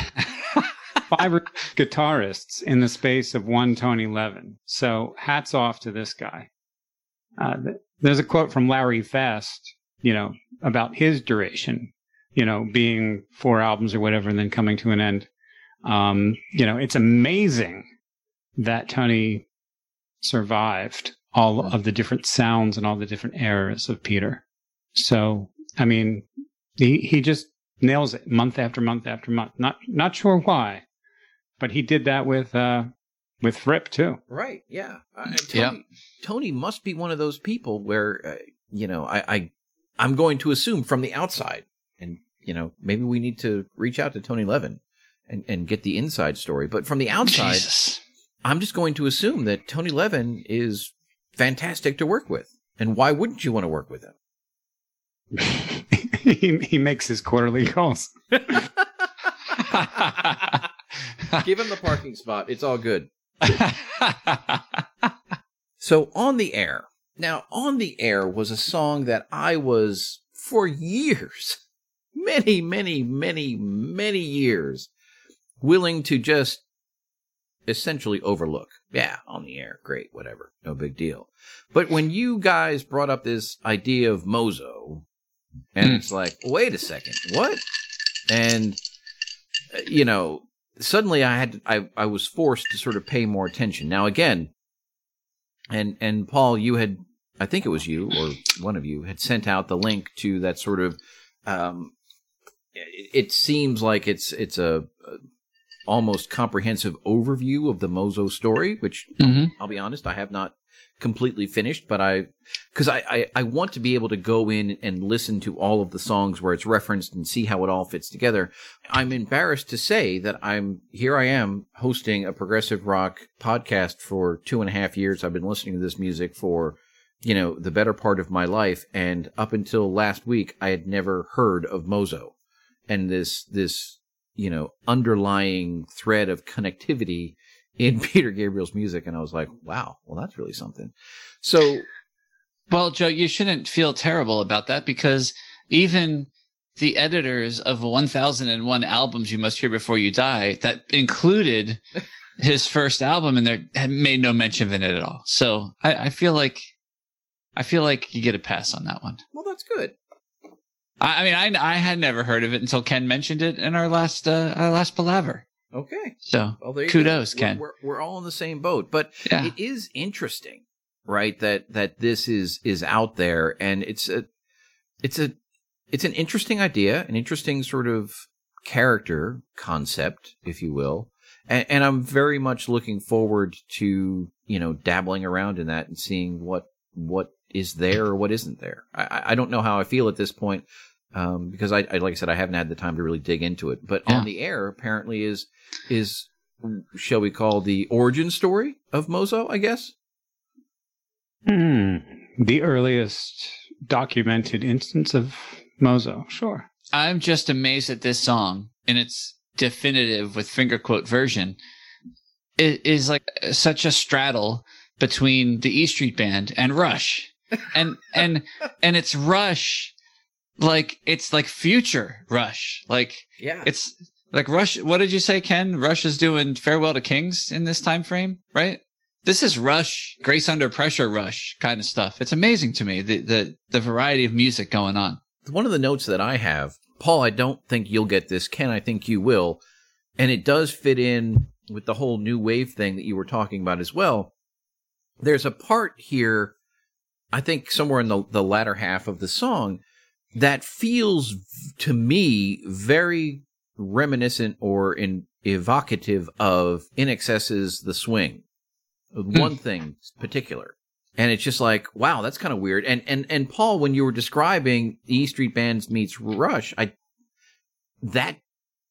five guitarists in the space of one Tony Levin. So hats off to this guy. Uh, there's a quote from Larry Fast, you know, about his duration, you know, being four albums or whatever and then coming to an end. Um, you know, it's amazing that Tony survived all of the different sounds and all the different eras of Peter. So, I mean, he, he just nails it month after month after month. Not, not sure why, but he did that with, uh, with Fripp too. Right. Yeah. Uh, Tony, Yeah. Tony must be one of those people where, uh, you know, I, I, I'm going to assume from the outside, and you know, maybe we need to reach out to Tony Levin and and get the inside story. But from the outside, Jesus. I'm just going to assume that Tony Levin is fantastic to work with. And why wouldn't you want to work with him? he, he makes his quarterly calls. Give him the parking spot. It's all good. So on the air. Now, on the air was a song that I was for years, many, many, many, many years, willing to just essentially overlook. Yeah, on the air. Great, whatever. No big deal. But when you guys brought up this idea of Mozo, and Hmm. it's like, wait a second, what? And, uh, you know, suddenly I had, I, I was forced to sort of pay more attention. Now, again, and and Paul, you had I think it was you or one of you had sent out the link to that sort of. Um, it, it seems like it's it's a almost comprehensive overview of the Mozo story, which hmm I'll be honest, I have not completely finished, but I, because I, I, I want to be able to go in and listen to all of the songs where it's referenced and see how it all fits together. I'm embarrassed to say that I'm, here I am hosting a progressive rock podcast for two and a half years. I've been listening to this music for, you know, the better part of my life. And up until last week, I had never heard of Mozo and this, this, you know, underlying thread of connectivity in Peter Gabriel's music, and I was like, wow, well, that's really something. So, Well, Joe, you shouldn't feel terrible about that because even the editors of 1001 albums you must hear before you die that included his first album and there had made no mention of it at all. So I, I feel like I feel like you get a pass on that one. well, that's good. I, I mean, I I had never heard of it until Ken mentioned it in our last uh, our last palaver. Okay. So Well, Kudos, go. Ken. We're, we're, we're all in the same boat, but yeah, it is interesting, right? That that this is is out there, and it's a it's a it's an interesting idea, an interesting sort of character concept, if you will, and, and I'm very much looking forward to you know dabbling around in that and seeing what what is there or what isn't there. I- I don't know how I feel at this point. Um, because I, I, like I said, I haven't had the time to really dig into it. But Yeah. on the air, apparently, is is shall we call the origin story of Mozo? I guess. Hmm. The earliest documented instance of Mozo. Sure. I'm just amazed at this song in its definitive with finger quote version. It is like such a straddle between the E Street Band and Rush, and and and it's Rush, like it's like future Rush, like Yeah. it's like Rush. What did you say, Ken? Rush is doing Farewell to Kings in this time frame, right? this is Rush, Grace Under Pressure Rush kind of stuff. It's amazing to me the the the variety of music going on. One of the notes that I have, Paul, I don't think you'll get this. Ken, I think you will, and it does fit in with the whole new wave thing that you were talking about as well. There's a part here, I think somewhere in the the latter half of the song, that feels to me very reminiscent or in evocative of INXS's The Swing. Hmm. One thing particular. And it's just like, wow, that's kind of weird. And and and Paul, when you were describing E Street Bands meets Rush, I that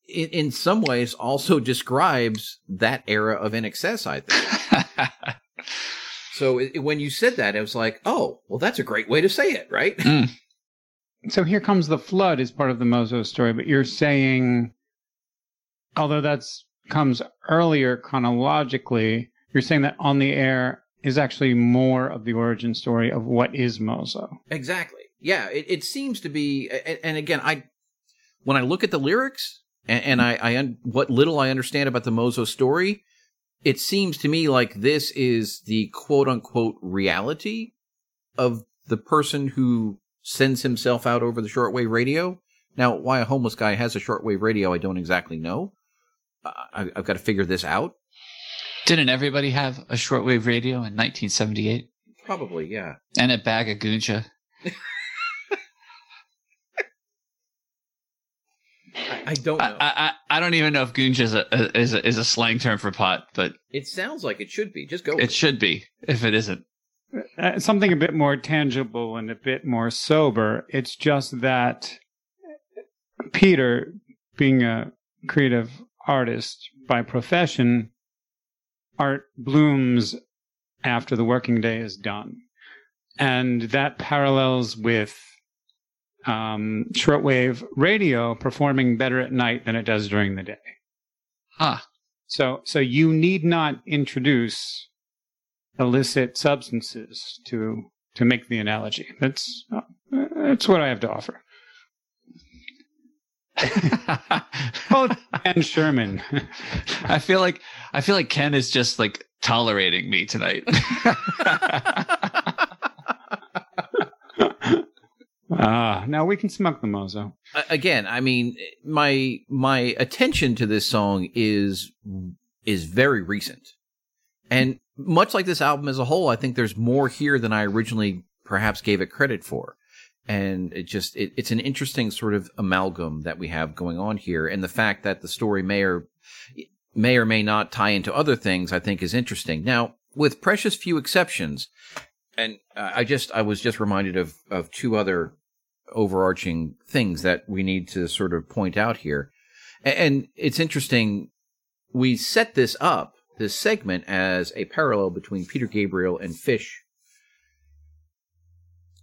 in, in some ways also describes that era of INXS. I think. so it, when you said that, I was like, oh, well, that's a great way to say it, right? Mm. So here comes the flood is part of the Mozo story, but you're saying, although that's comes earlier chronologically, you're saying that on the air is actually more of the origin story of what is Mozo. Exactly. Yeah, it, it seems to be, and, again, I when I look at the lyrics and, and I, I what little I understand about the Mozo story, it seems to me like this is the quote unquote reality of the person who sends himself out over the shortwave radio. Now, why a homeless guy has a shortwave radio, I don't exactly know. I, I've got to figure this out. Didn't everybody have a shortwave radio in 1978 Probably, yeah. and a bag of Gunja? I, I don't know. I, I I don't even know if Gunja is a, is a is a slang term for pot, but it sounds like it should be. Just go. with it should be if it isn't. Uh, something a bit more tangible and a bit more sober. It's just that Peter, being a creative artist by profession, art blooms after the working day is done. And that parallels with um, shortwave radio performing better at night than it does during the day. Huh. So, so you need not introduce illicit substances to to make the analogy. That's uh, that's what I have to offer. Oh, and Sherman. I feel like I feel like Ken is just like tolerating me tonight. Ah, now we can smoke the mozo. Again, I mean, my my attention to this song is is very recent, and much like this album as a whole, I think there's more here than I originally perhaps gave it credit for. And it just it, it's an interesting sort of amalgam that we have going on here, and the fact that the story may or may or may not tie into other things, I think, is interesting. Now, with precious few exceptions, and uh, I just I was just reminded of of two other overarching things that we need to sort of point out here. And it's interesting. We set this up, this segment, as a parallel between Peter Gabriel and Fish.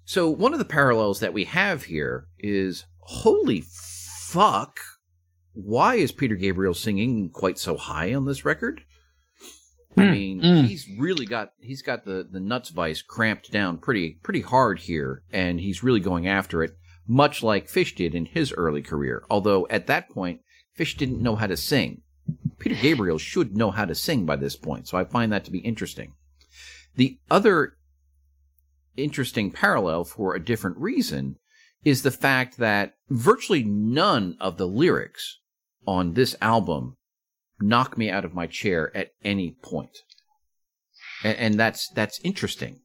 So one of the parallels that we have here is holy fuck. Why is Peter Gabriel singing quite so high on this record? I Hmm. mean, Mm. he's really got he's got the the nuts vice cramped down pretty pretty hard here, and he's really going after it, much like Fish did in his early career. Although at that point, Fish didn't know how to sing. Peter Gabriel should know how to sing by this point, so I find that to be interesting. The other interesting parallel for a different reason is the fact that virtually none of the lyrics on this album knock me out of my chair at any point. And, and that's that's interesting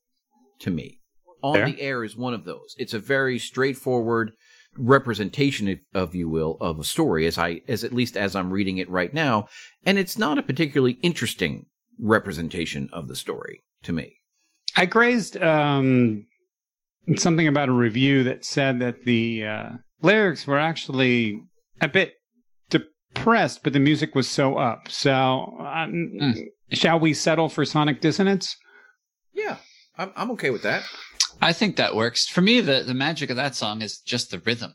to me. On Fair. the air is one of those. It's a very straightforward representation, if, of you will, of a story, as I as at least as I'm reading it right now, and it's not a particularly interesting representation of the story to me. I grazed um, something about a review that said that the uh, lyrics were actually a bit depressed, but the music was so up. So, um, Mm. shall we settle for sonic dissonance? Yeah, I'm I'm okay with that. I think that works. For me, the, the magic of that song is just the rhythm.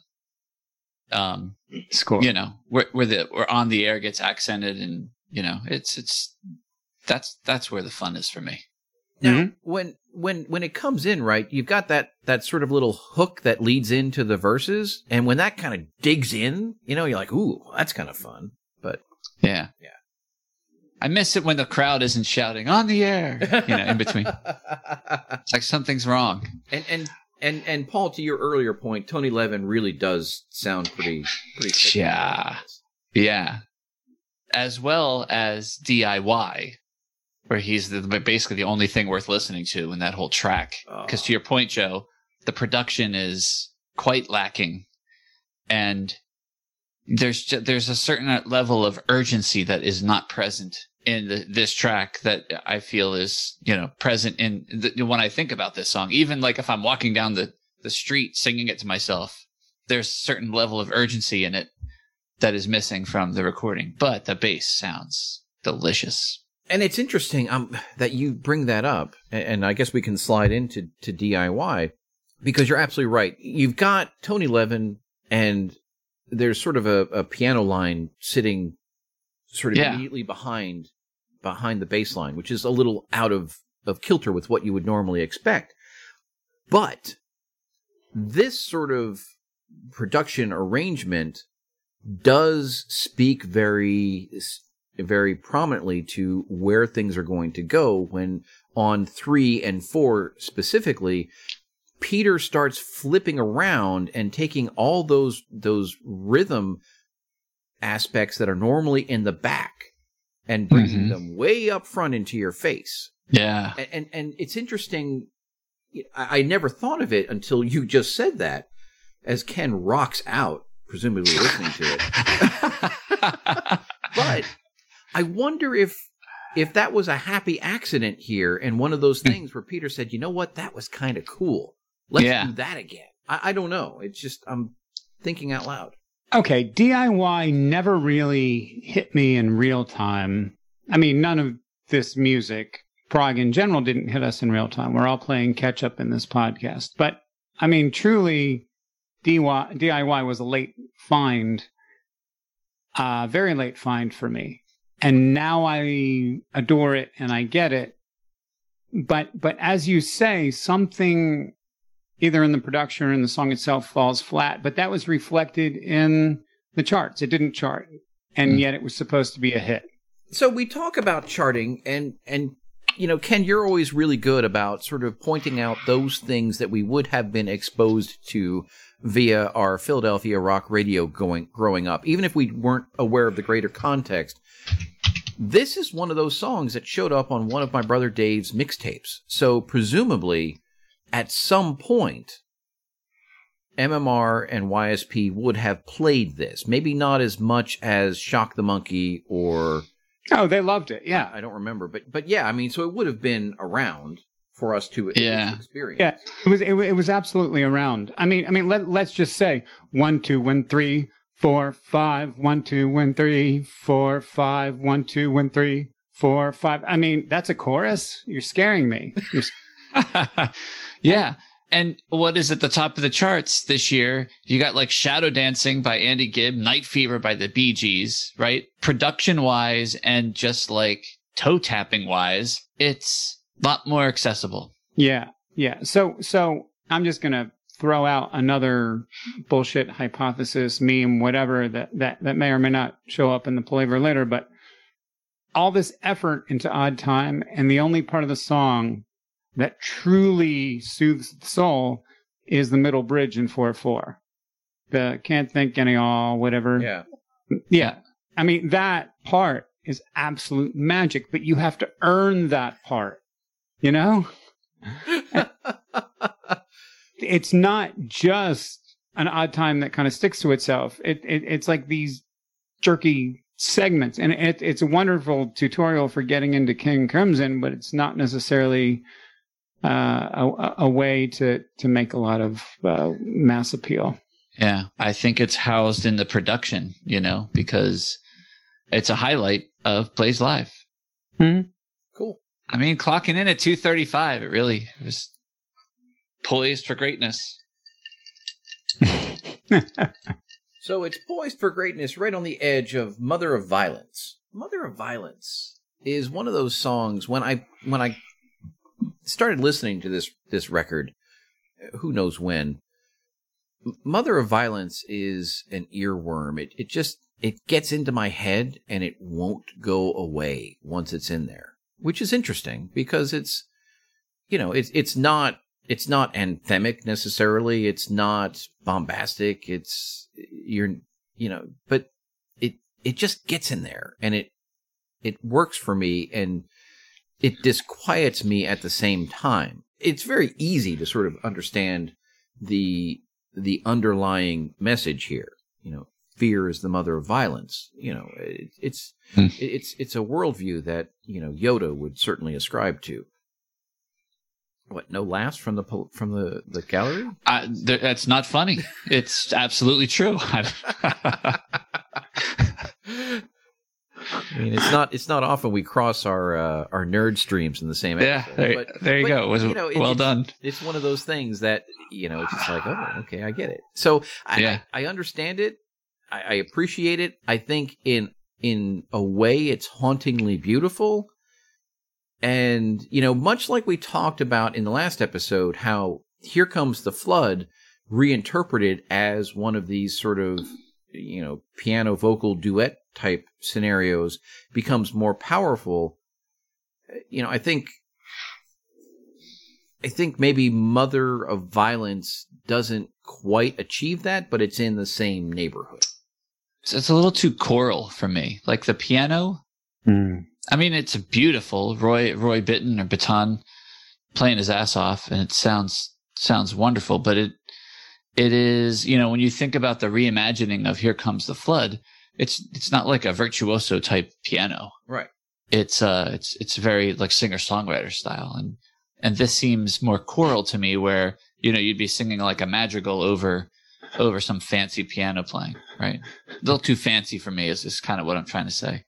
Um, Score. you know, where, where the where on the air gets accented, and you know, it's it's that's that's where the fun is for me. Now, Mhm. when when when it comes in, right, you've got that that sort of little hook that leads into the verses, and when that kind of digs in, you know, you're like, "Ooh, that's kind of fun." But yeah, Yeah, I miss it when the crowd isn't shouting on the air, you know, in between. it's like something's wrong. And and and and Paul, to your earlier point, Tony Levin really does sound pretty pretty. Yeah, yeah. As well as DIY, where he's the, basically the only thing worth listening to in that whole track. Because oh. to your point, Joe, the production is quite lacking, and there's there's a certain level of urgency that is not present in the, this track that I feel is you know present in the, when I think about this song. Even like if I'm walking down the the street singing it to myself, there's a certain level of urgency in it that is missing from the recording. But the bass sounds delicious. And it's interesting um, that you bring that up, and I guess we can slide into to DIY because you're absolutely right. You've got Tony Levin and there's sort of a, a piano line sitting sort of yeah. immediately behind behind the baseline, which is a little out of, of kilter with what you would normally expect. But this sort of production arrangement does speak very very prominently to where things are going to go when on 3 and 4 specifically Peter starts flipping around and taking all those those rhythm aspects that are normally in the back and bringing mm-hmm. them way up front into your face. Yeah. And, and, and it's interesting. I, I, never thought of it until you just said that as Ken rocks out, presumably listening to it. but I wonder if if that was a happy accident here and one of those hmm. things where Peter said, you know what, that was kind of cool. Let's yeah. do that again. I, I don't know. It's just I'm thinking out loud. Okay, DIY never really hit me in real time. I mean, none of this music, prog in general, didn't hit us in real time. We're all playing catch up in this podcast. But I mean, truly, DIY, DIY was a late find, uh, very late find for me. And now I adore it and I get it. But, but as you say, something either in the production or in the song itself falls flat. But that was reflected in the charts. It didn't chart, and mm. yet it was supposed to be a hit. So we talk about charting, and and you know, Ken, you're always really good about sort of pointing out those things that we would have been exposed to via our Philadelphia rock radio going growing up, even if we weren't aware of the greater context. This is one of those songs that showed up on one of my brother Dave's mixtapes. So presumably at some point, MMR and YSP would have played this. Maybe not as much as Shock the Monkey or. Oh, they loved it. Yeah, I, I don't remember, but but yeah, I mean, so it would have been around for us to yeah. experience. Yeah, it was it, it was absolutely around. I mean, I mean, let let's just say one, two, one, three, four, five, one, two, one, three, four, five, one, two, one, three, four, five. I mean, that's a chorus. You're scaring me. You're yeah. And what is at the top of the charts this year? You got like Shadow Dancing by Andy Gibb, Night Fever by the Bee Gees, right? Production wise and just like toe tapping wise, it's a lot more accessible. Yeah. Yeah. So, so I'm just going to throw out another bullshit hypothesis, meme, whatever that, that, that may or may not show up in the flavor later, but all this effort into odd time and the only part of the song that truly soothes the soul is the middle bridge in 4 4. The can't think any all, whatever. Yeah. Yeah. I mean, that part is absolute magic, but you have to earn that part, you know? it's not just an odd time that kind of sticks to itself. It, it it's like these jerky segments, and it, it's a wonderful tutorial for getting into King Crimson, but it's not necessarily a, a, way to to make a lot of uh, mass appeal. Yeah, I think it's housed in the production, you know, because it's a highlight of Plays Live. Mm-hmm. Cool. I mean, clocking in at two thirty five, it really was poised for greatness. so it's poised for greatness, right on the edge of Mother of Violence. Mother of Violence is one of those songs when I when I started listening to this this record, who knows when. Mother of Violence is an earworm. It it just it gets into my head and it won't go away once it's in there, which is interesting because it's, you know, it's, it's not, it's not anthemic necessarily. It's not bombastic. It's, you're, you know, but it, it just gets in there and it, it works for me and it disquiets me at the same time. It's very easy to sort of understand the, the underlying message here. You know, fear is the mother of violence. You know, it, it's Hmm. it's it's a worldview that you know Yoda would certainly ascribe to. What? No laughs from the from the the gallery? I, th- that's not funny. It's absolutely true. I mean, it's not it's not often we cross our uh, our nerd streams in the same yeah, there, but- there you but, go. It was you know, it- well it's- done. It's one of those things that you know, it's just like, oh, okay, I get it. So I Yeah. I, I understand it. I, I appreciate it. I think in in a way, it's hauntingly beautiful. And you know, much like we talked about in the last episode, how "Here Comes the Flood" reinterpreted as one of these sort of you know piano vocal duet type scenarios becomes more powerful. You know, I think I think maybe Mother of Violence doesn't quite achieve that, but it's in the same neighborhood. So it's a little too choral for me. Like the piano, Mm. I mean, it's beautiful. Roy Roy Bittan or Baton playing his ass off, and it sounds sounds wonderful. But it it is you know when you think about the reimagining of "Here Comes the Flood," it's it's not like a virtuoso type piano. Right. It's uh it's it's very like singer songwriter style, and and this seems more choral to me, where you know you'd be singing like a madrigal over over some fancy piano playing, right? A little too fancy for me is is kind of what I'm trying to say.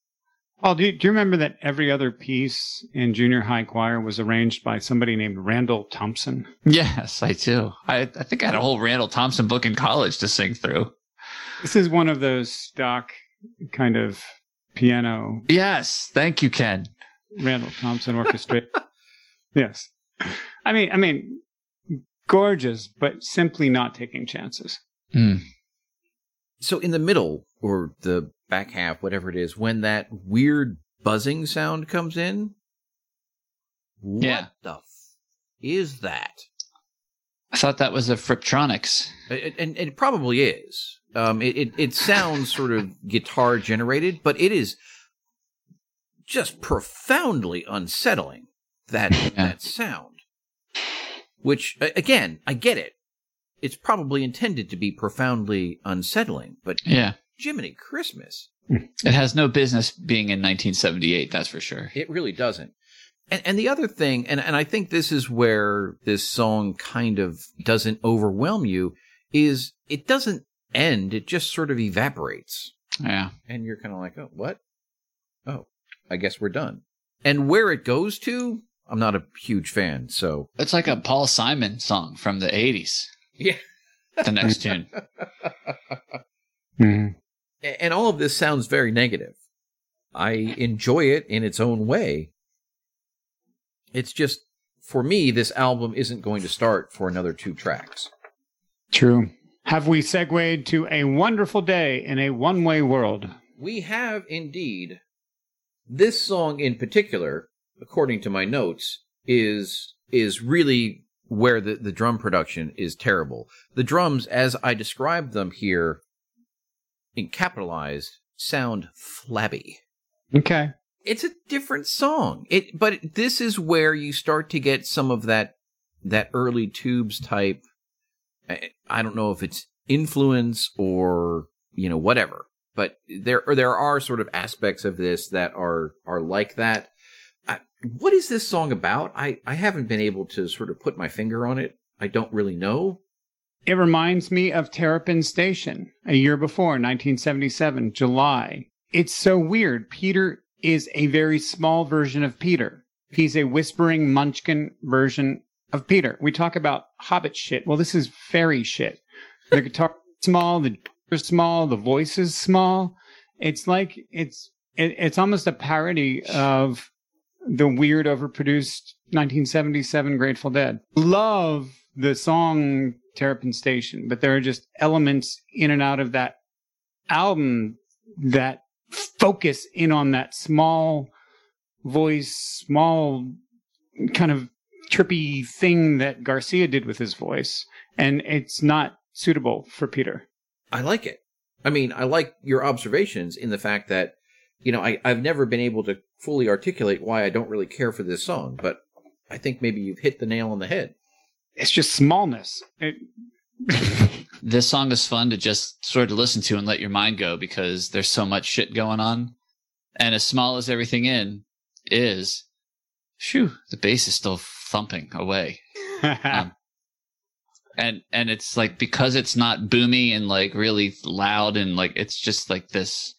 Paul, do you, do you remember that every other piece in junior high choir was arranged by somebody named Randall Thompson? Yes, I do. I, I think I had a whole Randall Thompson book in college to sing through. This is one of those stock kind of piano Yes, thank you, Ken. Randall Thompson orchestra. yes. I mean, I mean, gorgeous, but simply not taking chances. Hmm. So in the middle or the back half, whatever it is, when that weird buzzing sound comes in, what Yeah. the f- is that? I thought that was a Frippertronics. It, and, and it probably is. Um, it, it, it sounds sort of guitar generated, but it is just profoundly unsettling that that sound. Which again, I get it. It's probably intended to be profoundly unsettling, but Yeah. Jiminy Christmas, It has no business being in 1978, that's for sure. it really doesn't. And, and the other thing, and, and I think this is where this song kind of doesn't overwhelm you, is it doesn't end. It just sort of evaporates. Yeah. and you're kind of like, oh, what? Oh, I guess we're done. And where it goes to, I'm not a huge fan. So It's like a Paul Simon song from the 80s, yeah, the next tune. Mhm. And all of this sounds very negative. I enjoy it in its own way. It's just for me, this album isn't going to start for another two tracks. True. Have we segued to a wonderful day in a one way world? We have indeed. This song in particular, according to my notes, is is really where the, the drum production is terrible. The drums, as I described them here in capitalized, sound flabby. Okay. It's a different song. It but this is where you start to get some of that that early tubes type I- don't know if it's influence or you know whatever, but there there are sort of aspects of this that are are like that. I, what is this song about? I I haven't been able to sort of put my finger on it. I don't really know. It reminds me of Terrapin Station, a year before, 1977, July. It's so weird. Peter is a very small version of Peter. He's a whispering munchkin version of Peter. We talk about hobbit shit. Well, this is fairy shit. The guitar small, the small, the voice is small. It's like it's it, it's almost a parody of the weird, overproduced 1977 Grateful Dead. Love the song Terrapin Station, but there are just elements in and out of that album that focus in on that small voice, small kind of trippy thing that Garcia did with his voice, and it's not suitable for Peter. I like it. I mean, I like your observations in the fact that, you know, I, I've never been able to fully articulate why I don't really care for this song, but I think maybe you've hit the nail on the head. It's just smallness. It, this song is fun to just sort of listen to and let your mind go because there's so much shit going on. And as small as everything in is, phew, the bass is still thumping away. um, and and it's like because it's not boomy and like really loud and like it's just like this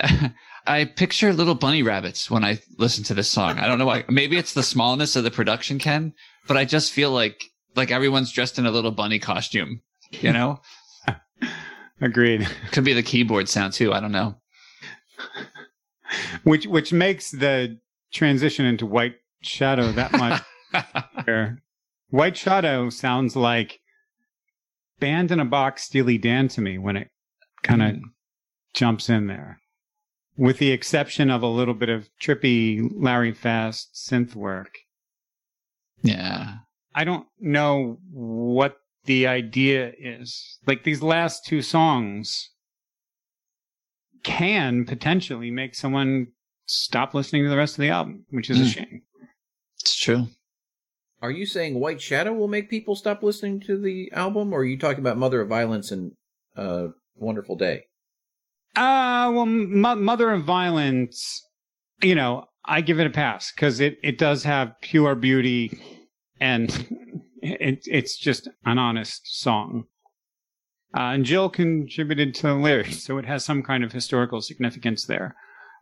I picture little bunny rabbits when I listen to this song. I don't know why. Maybe it's the smallness of the production, Ken, but I just feel like like everyone's dressed in a little bunny costume. You know? Agreed. Could be the keyboard sound too. I don't know. which which makes the transition into White Shadow that much. White Shadow sounds like Band in a Box Steely Dan to me when it kind of mm. jumps in there with the exception of a little bit of trippy Larry Fast synth work. Yeah. I don't know what the idea is. Like these last two songs can potentially make someone stop listening to the rest of the album, which is mm. a hmm. shame. It's true. Are you saying White Shadow will make people stop listening to the album, or are you talking about Mother of Violence and uh, Wonderful Day? Uh, well, M- Mother of Violence, you know, I give it a pass because it, it does have pure beauty and it, it's just an honest song. Uh, and Jill contributed to the lyrics, so it has some kind of historical significance there.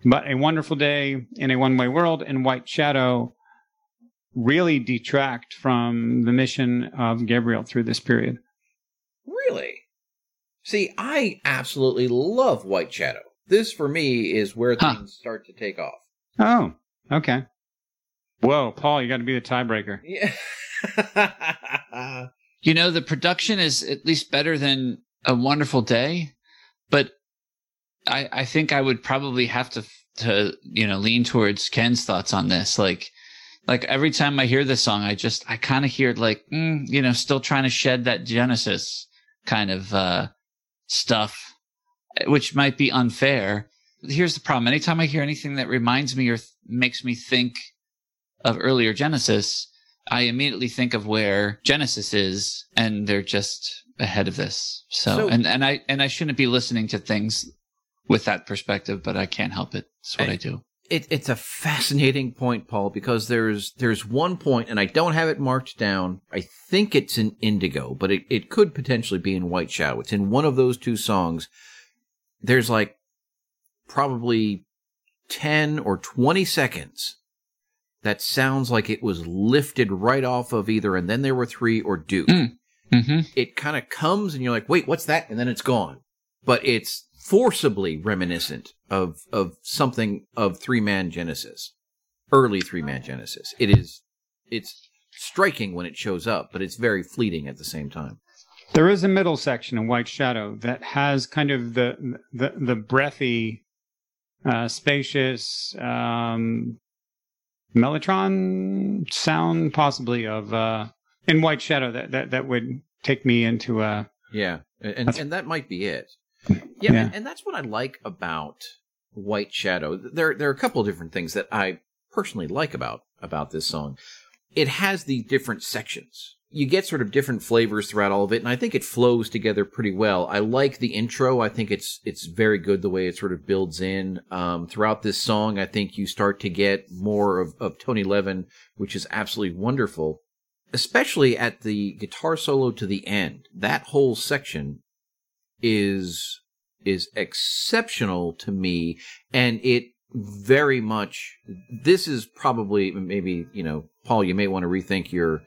But A Wonderful Day in a One Way World and White Shadow really detract from the mission of Gabriel through this period. Really? See, I absolutely love White Shadow. This, for me, is where huh. things start to take off. Oh, okay. Whoa, Paul, you got to be the tiebreaker. Yeah. you know, the production is at least better than A Wonderful Day, but I, I think I would probably have to, to, you know, lean towards Ken's thoughts on this. Like, like every time I hear this song, I just, I kind of hear it like, mm, you know, still trying to shed that Genesis kind of, uh, stuff, which might be unfair. Here's the problem. Anytime I hear anything that reminds me or th- makes me think of earlier Genesis, I immediately think of where Genesis is, and they're just ahead of this. So, so and, and I and I shouldn't be listening to things with that perspective, but I can't help it. It's what I, I do. It, it's a fascinating point, Paul, because there's there's one point, and I don't have it marked down. I think it's in Indigo, but it, it could potentially be in White Shadow. It's in one of those two songs. There's like probably 10 or 20 seconds that sounds like it was lifted right off of either and then there were three or Duke. Mm. Mm-hmm. It kind of comes and you're like, wait, what's that? And then it's gone. But it's forcibly reminiscent of of something of three man Genesis, early three man Genesis. It is it's striking when it shows up, but it's very fleeting at the same time. There is a middle section in White Shadow that has kind of the the, the breathy, uh, spacious um, Mellotron sound, possibly of uh, in White Shadow that, that that would take me into a yeah, and and that might be it. Yeah, yeah. And, that's what I like about White Shadow. There, there are a couple of different things that I personally like about about this song. It has the different sections. You get sort of different flavors throughout all of it, and I think it flows together pretty well. I like the intro. I think it's it's very good the way it sort of builds in. Um, throughout this song, I think you start to get more of, of Tony Levin, which is absolutely wonderful. Especially at the guitar solo to the end. That whole section is is exceptional to me and it very much this is probably maybe you know paul you may want to rethink your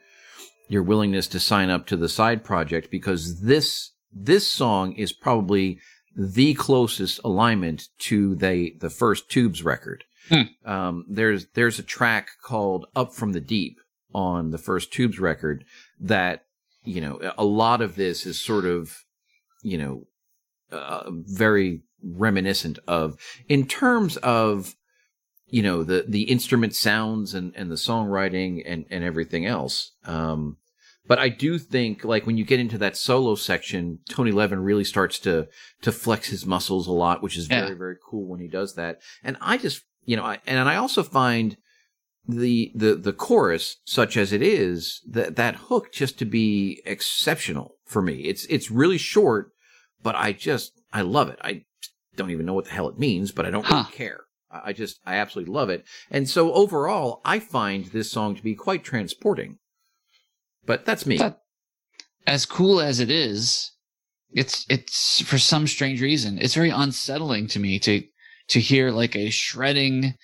your willingness to sign up to the side project because this this song is probably the closest alignment to the the first tubes record hmm. um, there's there's a track called up from the deep on the first tubes record that you know a lot of this is sort of you know, uh, very reminiscent of in terms of you know the the instrument sounds and and the songwriting and and everything else um but I do think like when you get into that solo section, Tony Levin really starts to to flex his muscles a lot, which is very Yeah. very cool when he does that. And I just you know, I, and I also find the the the chorus, such as it is, that that hook just to be exceptional for me. It's it's really short, but I just I love it. I don't even know what the hell it means, but I don't really care. I I just I absolutely love it. And so overall, I find this song to be quite transporting. But that's me. That- as cool as it is, it's it's for some strange reason it's very unsettling to me to to hear like a shredding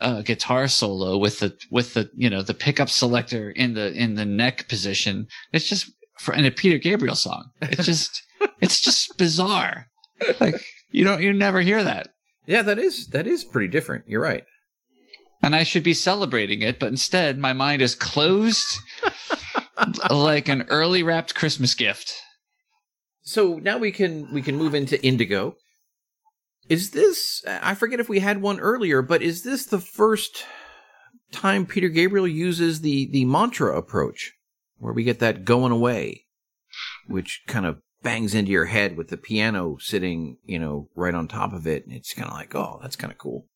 uh, guitar solo with the with the you know the pickup selector in the in the neck position. It's just for in a Peter Gabriel song. It's just it's just bizarre. Like you don't you never hear that. Yeah, that is that is pretty different. You're right. and I should be celebrating it, but instead my mind is closed like an early wrapped Christmas gift. So now we can we can move into Indigo. Is this I forget if we had one earlier, but is this the first time Peter Gabriel uses the the mantra approach where we get that going away which kind of bangs into your head with the piano sitting, you know, right on top of it and it's kind of like, "Oh, that's kind of cool."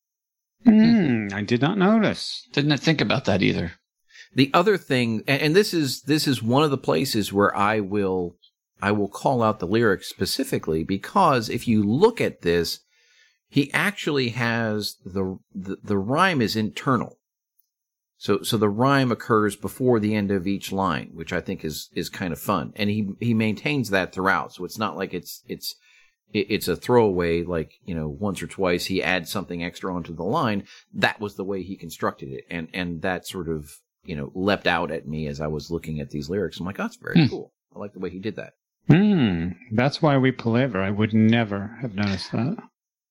Hmm, I did not notice. Didn't think about that either. The other thing, and, and this is this is one of the places where I will I will call out the lyrics specifically because if you look at this, he actually has the the, the rhyme is internal. So so the rhyme occurs before the end of each line, which I think is is kind of fun, and he he maintains that throughout. So it's not like it's it's it's a throwaway like you know once or twice he adds something extra onto the line that was the way he constructed it and and that sort of you know leapt out at me as i was looking at these lyrics i'm like oh, that's very Hmm. cool i like the way he did that Hmm, that's why we palaver. I would never have noticed that.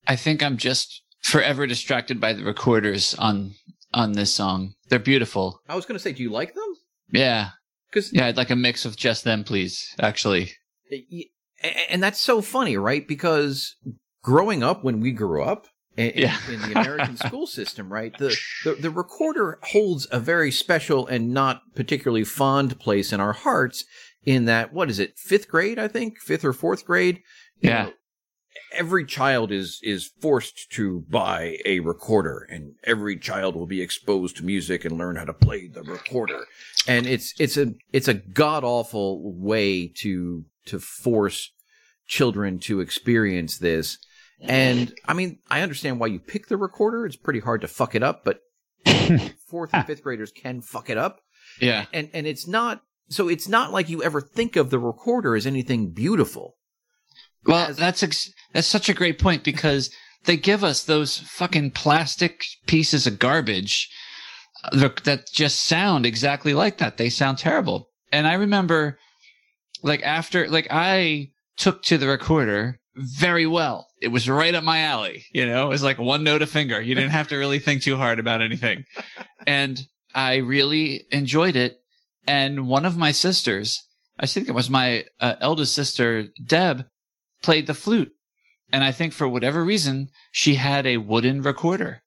I think I'm just forever distracted by the recorders on on this song. They're beautiful. i was going to say do you like them Yeah. because Yeah, I'd like a mix of just them, please. Actually. and that's so funny right because growing up when we grew up in, Yeah. in the american school system right the, the the recorder holds a very special and not particularly fond place in our hearts in that what is it fifth grade i think fifth or fourth grade You Yeah. know, every child is is forced to buy a recorder and every child will be exposed to music and learn how to play the recorder. And it's it's a it's a god awful way to to force children to experience this. And i mean i understand why you pick the recorder. It's pretty hard to fuck it up but fourth and fifth graders can fuck it up. Yeah. and and it's not so it's not like you ever think of the recorder as anything beautiful Well, that's ex- that's such a great point because they give us those fucking plastic pieces of garbage uh, that- that just sound exactly like that. They sound terrible. And I remember, like after, like I took to the recorder very well. It was right up my alley. You know, it was like one note a finger. You didn't have to really think too hard about anything. And I really enjoyed it. And one of my sisters, I think it was my uh, eldest sister, Deb, played the flute. And I think for whatever reason, she had a wooden recorder.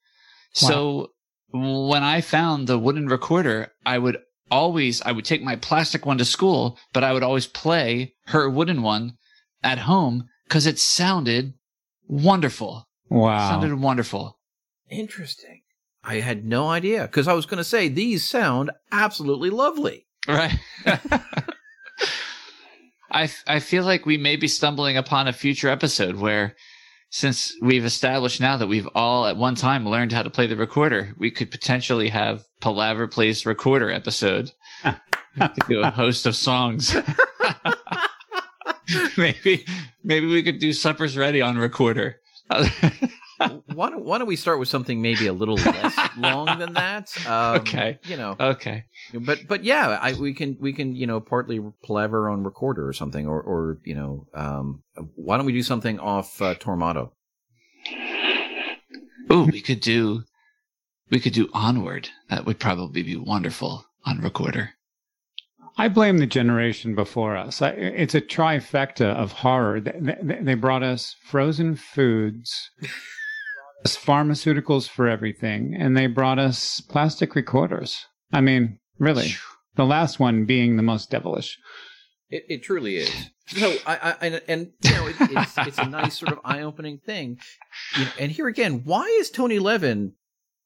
So when I found the wooden recorder, I would always, I would take my plastic one to school, but I would always play her wooden one at home because it sounded wonderful. Wow. Sounded wonderful. Interesting. I had no idea because I was going to say these sound absolutely lovely. Right. I, I feel like we may be stumbling upon a future episode where, since we've established now that we've all at one time learned how to play the recorder, we could potentially have Palaver Plays Recorder episode. do a host of songs. maybe maybe we could do Supper's Ready on recorder. why don't Why don't we start with something maybe a little less long than that? Um, Okay. You know, okay. but but yeah, I we can we can you know partly palaver on recorder or something, or or you know, um, why don't we do something off uh, Tormato? Ooh, we could do we could do onward. That would probably be wonderful on recorder. I blame the generation before us. I, it's a trifecta of horror. They, they, they brought us frozen foods, us pharmaceuticals for everything, and they brought us plastic recorders. I mean, really, the last one being the most devilish. It, it truly is. So I, I and, and you know it, it's it's a nice sort of eye opening thing. You know, and here again, why is Tony Levin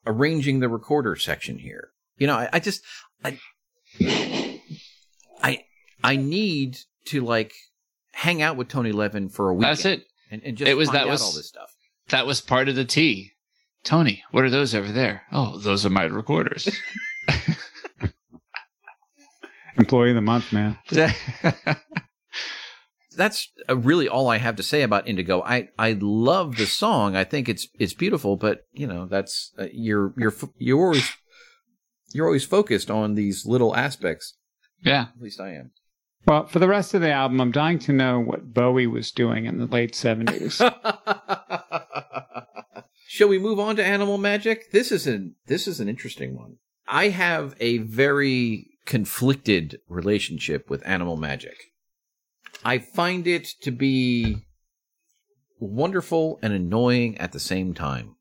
arranging the recorder section here? You know, I, I just I I I need to like hang out with Tony Levin for a week. That's it. And, and just It was- find that out was- all this stuff. That was part of the tea. Tony, what are those over there? Oh, those are my recorders. Employee of the month, man. That's uh, really all I have to say about Indigo. I, I love the song. I think it's it's beautiful, but you know that's uh, you're you're you're always you're always focused on these little aspects. yeah. At least I am. Well, for the rest of the album, I'm dying to know what Bowie was doing in the late 70s. Shall we move on to Animal Magic? This is an this is an interesting one. I have a very conflicted relationship with Animal Magic. I find it to be wonderful and annoying at the same time.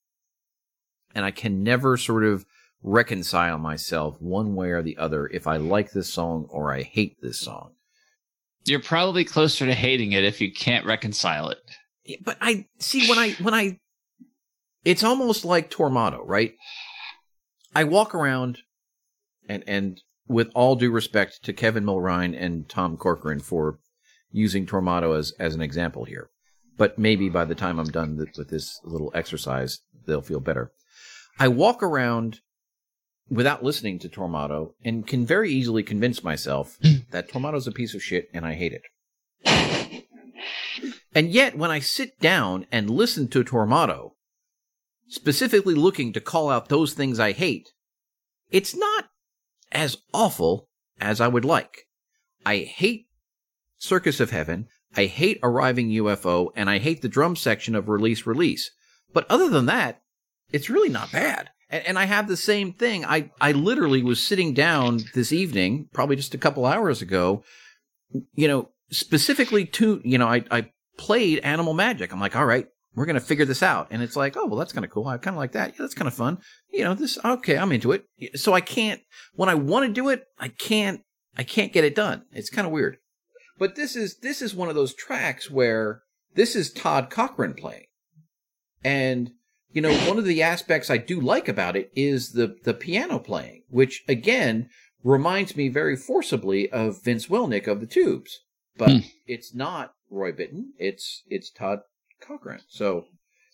And I can never sort of reconcile myself one way or the other if I like this song or I hate this song. You're probably closer to hating it if you can't reconcile it. But I see when I when I it's almost like Tormato, right? I walk around and and with all due respect to Kevin Mulrine and Tom Corcoran for using Tormato as as an example here. But maybe by the time I'm done with, with this little exercise, they'll feel better. I walk around without listening to Tormato and can very easily convince myself that Tormato's a piece of shit and I hate it. And yet, when I sit down and listen to Tormato, specifically looking to call out those things I hate, it's not as awful as I would like. I hate Circus of Heaven, I hate Arriving UFO, and I hate the drum section of Release Release. But other than that, it's really not bad. And, and I have the same thing. I, I literally was sitting down this evening, probably just a couple hours ago, you know, specifically to, you know, I, I played Animal Magic. I'm like, all right, we're going to figure this out. And it's like, oh, well, that's kind of cool. I kind of like that. Yeah, that's kind of fun. You know, this, okay, I'm into it. So I can't, when I want to do it, I can't, I can't get it done. It's kind of weird. But this is, this is one of those tracks where this is Todd Cochran playing. And, you know, one of the aspects I do like about it is the, the piano playing, which again reminds me very forcibly of Vince Welnick of the Tubes. But Hmm. it's not Roy Bittan. It's, it's Todd Cochran. So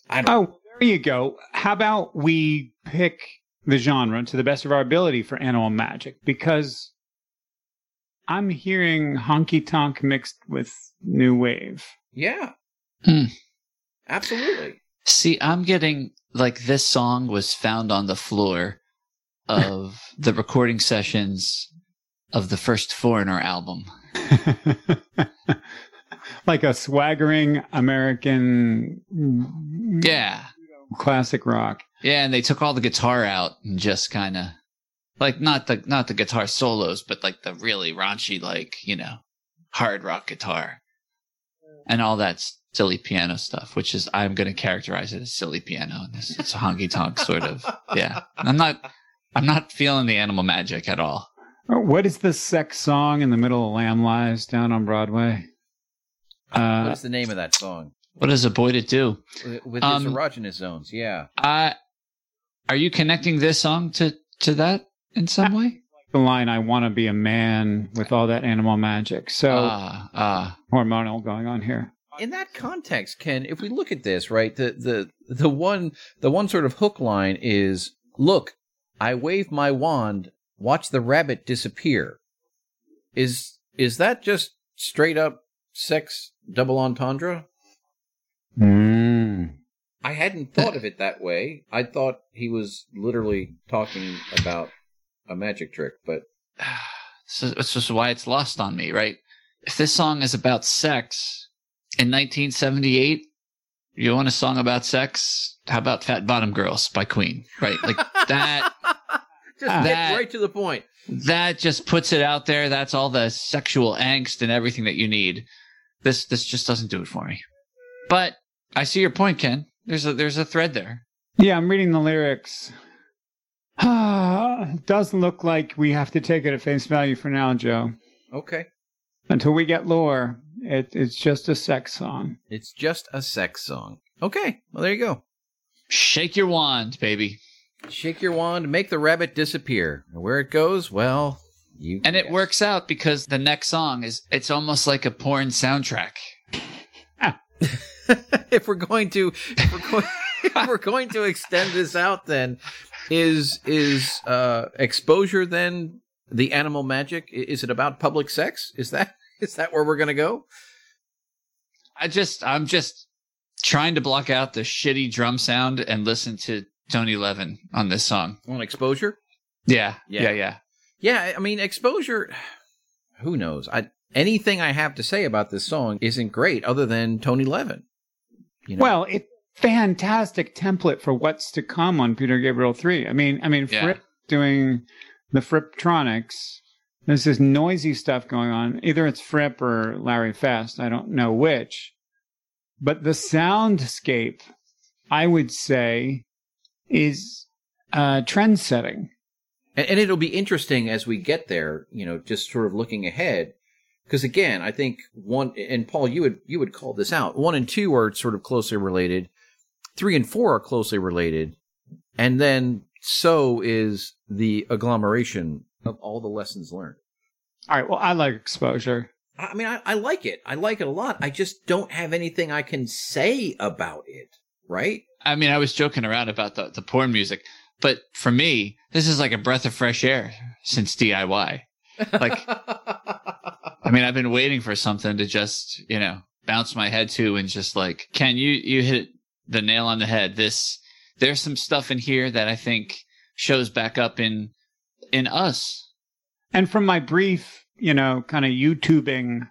I don't Oh, there you go. How about we pick the genre to the best of our ability for Animal Magic? Because I'm hearing honky tonk mixed with new wave. Yeah. Hmm. Absolutely. See, I'm getting like this song was found on the floor of the recording sessions of the first Foreigner album. like a swaggering American mm, Yeah. classic rock. Yeah, and they took all the guitar out and just kind of like not the not the guitar solos, but like the really raunchy like, you know, hard rock guitar. And all that silly piano stuff, which is I'm going to characterize it as silly piano. and This it's a honky tonk sort of. Yeah. I'm not I'm not feeling the animal magic at all. Oh, What is the sex song in the middle of Lamb Lies down on Broadway? What Uh, is the name of that song? What is a boy to do? With- With Um, his erogenous zones. Yeah. Uh are you connecting this song to to that in some way? the line, I want to be a man with all that animal magic. So Ah, ah. hormonal going on here. in that context, Ken, if we look at this, right, the the the one the one sort of hook line is, "Look, I wave my wand, watch the rabbit disappear." Is is that just straight up sex double entendre? Mm. I hadn't thought of it that way. I thought he was literally talking about a magic trick, but So it's just why it's lost on me, right? If this song is about sex in 1978, you want a song about sex? How about Fat Bottom Girls by Queen, right? Like that. Just get That- right to the point. that just puts it out there. That's all the sexual angst and everything that you need. This this just doesn't do it for me. But I see your point, Ken. There's a there's a thread there. Yeah, I'm reading the lyrics. it does look like we have to take it at face value for now, Joe. Okay. Until we get lore, it, it's just a sex song. It's just a sex song. Okay. Well, there you go. Shake your wand, baby. Shake your wand, make the rabbit disappear. And where it goes, well, you. And it works out because the next song is it's almost like a porn soundtrack. if we're going to, if we're going, if we're going to extend this out, then is is uh, exposure then the animal magic is it about public sex? Is that is that where we're going to go? I just I'm just trying to block out the shitty drum sound and listen to Tony Levin on this song. On exposure? Yeah, Yeah. yeah, yeah. Yeah, I mean exposure. Who knows? I anything I have to say about this song isn't great, other than Tony Levin. You know? Well, it fantastic template for what's to come on Peter Gabriel 3. I mean, I mean, Yeah. Fripp doing the Frippertronics. There's this noisy stuff going on. Either it's Fripp or Larry Fast. I don't know which. But the soundscape, I would say, is uh, trend setting. And, and it'll be interesting as we get there, you know, just sort of looking ahead. Because again, I think one and Paul, you would you would call this out. One and two are sort of closely related. Three and four are closely related, and then so is the agglomeration of all the lessons learned. All right. Well, I like exposure. I I mean, I, I like it. I like it a lot. I just don't have anything I can say about it. Right? I mean, I was joking around about the, the porn music, but for me, this is like a breath of fresh air since DIY. Like- I mean, I've been waiting for something to just, you know, bounce my head to and just like, Ken, you, you hit the nail on the head. This, there's some stuff in here that I think shows back up in, in us. And from my brief, you know, kind of YouTubing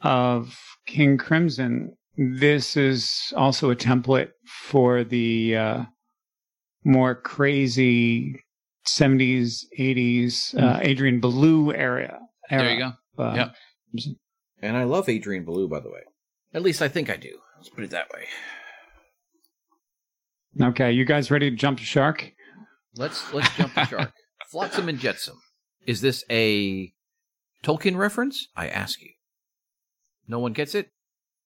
of King Crimson, this is also a template for the uh, more crazy 70s, 80s uh, Adrian Belew era. era There you go. Uh, Yep. and I love Adrian Belew, by the way. At least I think I do. Let's put it that way. Okay, you guys ready to jump to shark? Let's let's jump the shark. Flotsam and Jetsam. Is this a Tolkien reference? I ask you. No one gets it.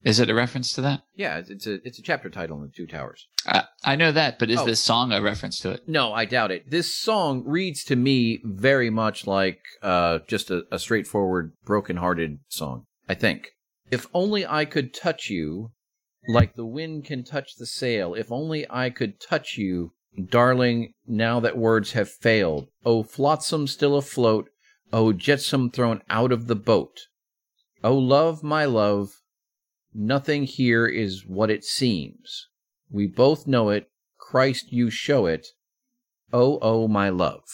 Is it a reference to that? Yeah, it's- a it's a chapter title in the Two Towers. I, I know that, but is Oh. this song a reference to it? No, I doubt it. This song reads to me very much like uh, just a, a straightforward, broken-hearted song. I think. If only I could touch you, like the wind can touch the sail. If only I could touch you, darling. Now that words have failed. Oh, flotsam still afloat. Oh, jetsam thrown out of the boat. Oh, love, my love. Nothing here is what it seems. We both know it. Christ, you show it. Oh, oh, my love.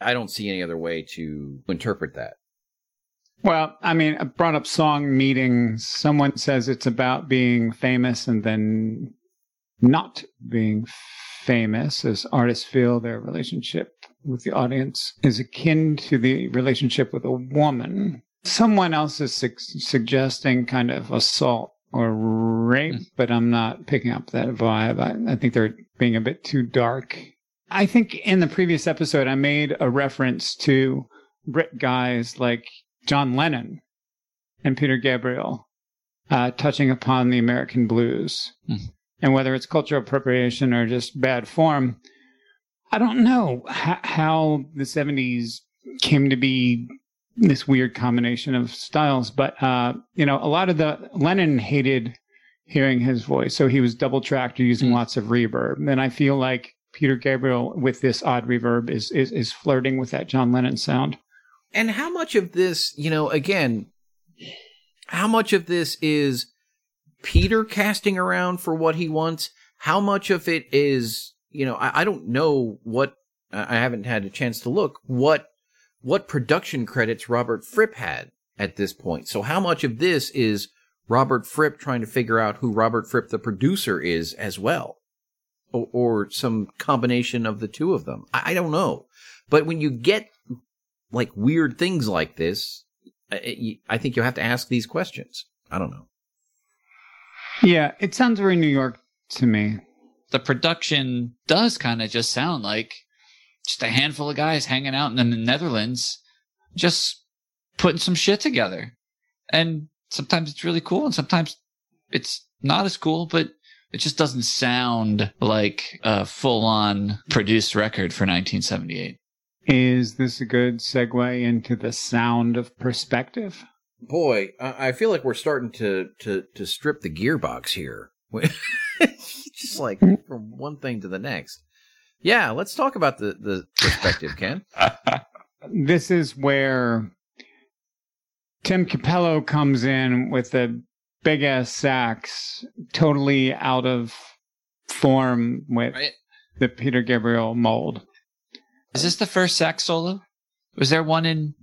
I don't see any other way to interpret that. Well, I mean, I brought up song meetings. Someone says it's about being famous and then not being famous as artists feel their relationship with the audience is akin to the relationship with a woman. Someone else is su- suggesting kind of assault or rape, but I'm not picking up that vibe. I, I think they're being a bit too dark. I think in the previous episode, I made a reference to Brit guys like John Lennon and Peter Gabriel uh, touching upon the American blues. Hmm. And whether it's cultural appropriation or just bad form, I don't know how the 70s came to be this weird combination of styles. But, uh, you know, a lot of the Lennon hated hearing his voice. So he was double tracked or using Hmm. lots of reverb. And I feel like Peter Gabriel with this odd reverb is, is, is flirting with that John Lennon sound. And how much of this, you know, again, how much of this is Peter casting around for what he wants? How much of it is, you know, I, I don't know what, I haven't had a chance to look, what, what production credits Robert Fripp had at this point. So how much of this is Robert Fripp trying to figure out who Robert Fripp, the producer, is as well? Or, or some combination of the two of them? I, I don't know. But when you get like weird things like this, I, I think you have to ask these questions. I don't know. Yeah, it sounds very New York to me. The production does kind of just sound like just a handful of guys hanging out in the Netherlands, just putting some shit together. And sometimes it's really cool, and sometimes it's not as cool, but it just doesn't sound like a full on produced record for 1978. Is this a good segue into the sound of perspective? Boy, I feel like we're starting to to to strip the gearbox here. just like hmm. from one thing to the next. Yeah, let's talk about the the perspective, Ken. this is where Tim Cappello comes in with the big ass sax, totally out of form with right. the Peter Gabriel mold. Is this the first sax solo? Was there one in?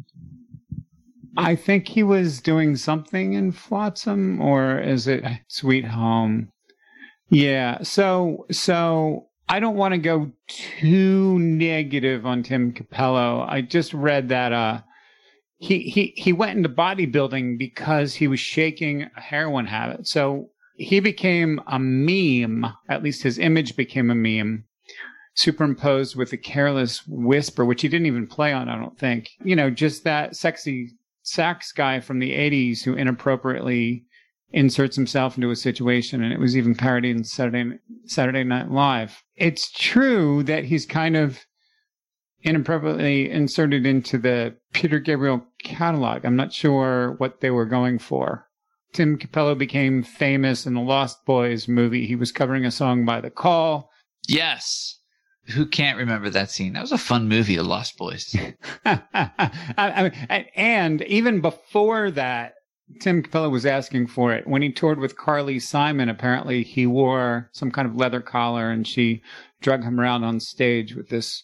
I think he was doing something in Flotsam, or is it Sweet Home? Yeah. So, so I don't want to go too negative on Tim Cappello. I just read that uh, he he he went into bodybuilding because he was shaking a heroin habit. So he became a meme. At least his image became a meme superimposed with a careless whisper, which he didn't even play on, I don't think. You know, just that sexy sax guy from the 80s who inappropriately inserts himself into a situation, and it was even parodied in Saturday, Saturday Night Live. It's true that he's kind of inappropriately inserted into the Peter Gabriel catalog. I'm not sure what they were going for. Tim Cappello became famous in the Lost Boys movie. He was covering a song by The Call. Yes. Who can't remember that scene? That was a fun movie, The Lost Boys. and even before that, Tim Cappello was asking for it. When he toured with Carly Simon, apparently he wore some kind of leather collar and she drug him around on stage with this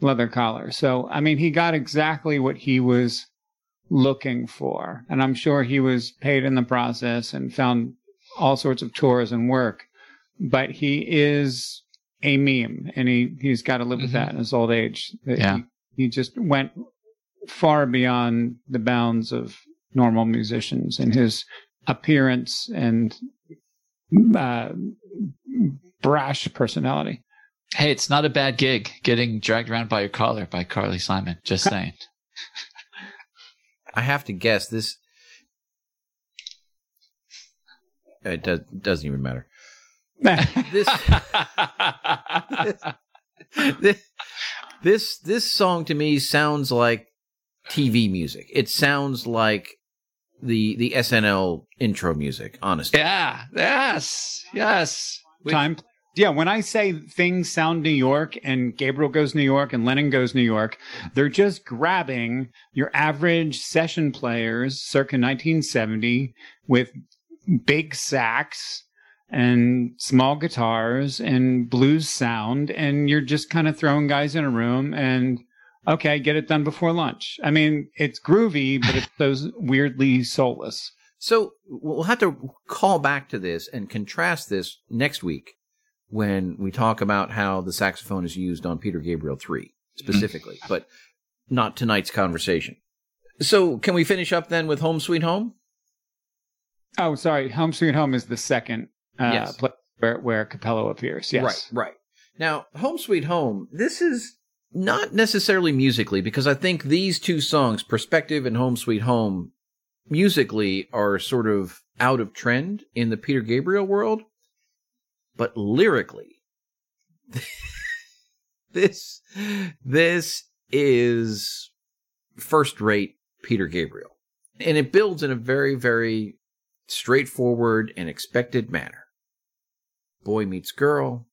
leather collar. So, I mean, he got exactly what he was looking for. And I'm sure he was paid in the process and found all sorts of tours and work. But he is a meme, and he he's got to live mm-hmm. with that in his old age. Yeah, he, he just went far beyond the bounds of normal musicians and his appearance and uh, brash personality. Hey, it's not a bad gig getting dragged around by your collar by Carly Simon. Just saying. I have to guess this. It does, doesn't even matter this, this, this this song to me sounds like TV music. It sounds like the the SNL intro music. Honestly, yeah, yes, yes. Time. Yeah, when I say things sound New York and Gabriel goes New York and Lennon goes New York, they're just grabbing your average session players circa 1970 with big sax and small guitars and blues sound and you're just kind of throwing guys in a room and okay get it done before lunch i mean it's groovy but it's those weirdly soulless so we'll have to call back to this and contrast this next week when we talk about how the saxophone is used on peter gabriel 3 specifically but not tonight's conversation so can we finish up then with home sweet home oh sorry home sweet home is the second uh, yes. where, where Cappello appears. Yes. Right, right. Now, Home Sweet Home, this is not necessarily musically, because I think these two songs, Perspective and Home Sweet Home, musically are sort of out of trend in the Peter Gabriel world. But lyrically, this this is first rate Peter Gabriel. And it builds in a very, very straightforward and expected manner boy meets girl,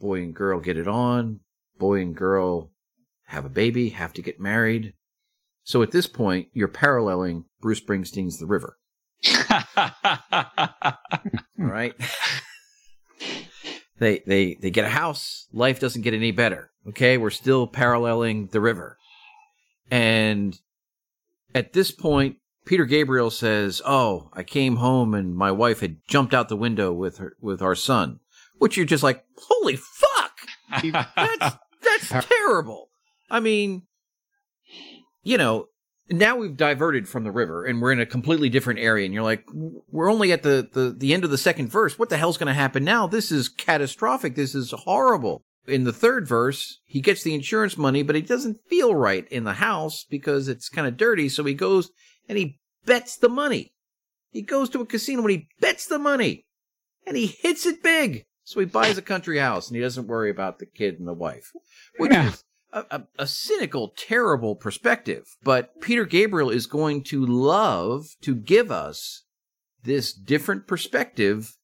boy and girl get it on, boy and girl have a baby, have to get married. So at this point, you're paralleling Bruce Springsteen's The River. All right. they they they get a house. Life doesn't get any better. Okay, we're still paralleling the river. And at this point, Peter Gabriel says, "Oh, I came home and my wife had jumped out the window with her with our son," which you're just like, "Holy fuck! that's that's terrible." I mean, you know, now we've diverted from the river and we're in a completely different area and you're like we're only at the the, the end of the second verse. What the hell's going to happen now? This is catastrophic. This is horrible. In the third verse he gets the insurance money but he doesn't feel right in the house because it's kind of dirty so he goes and he bets the money. He goes to a casino and he bets the money and he hits it big so he buys a country house and he doesn't worry about the kid and the wife which Yeah. is a, a, a cynical, terrible perspective. But Peter Gabriel is going to love to give us this different perspective,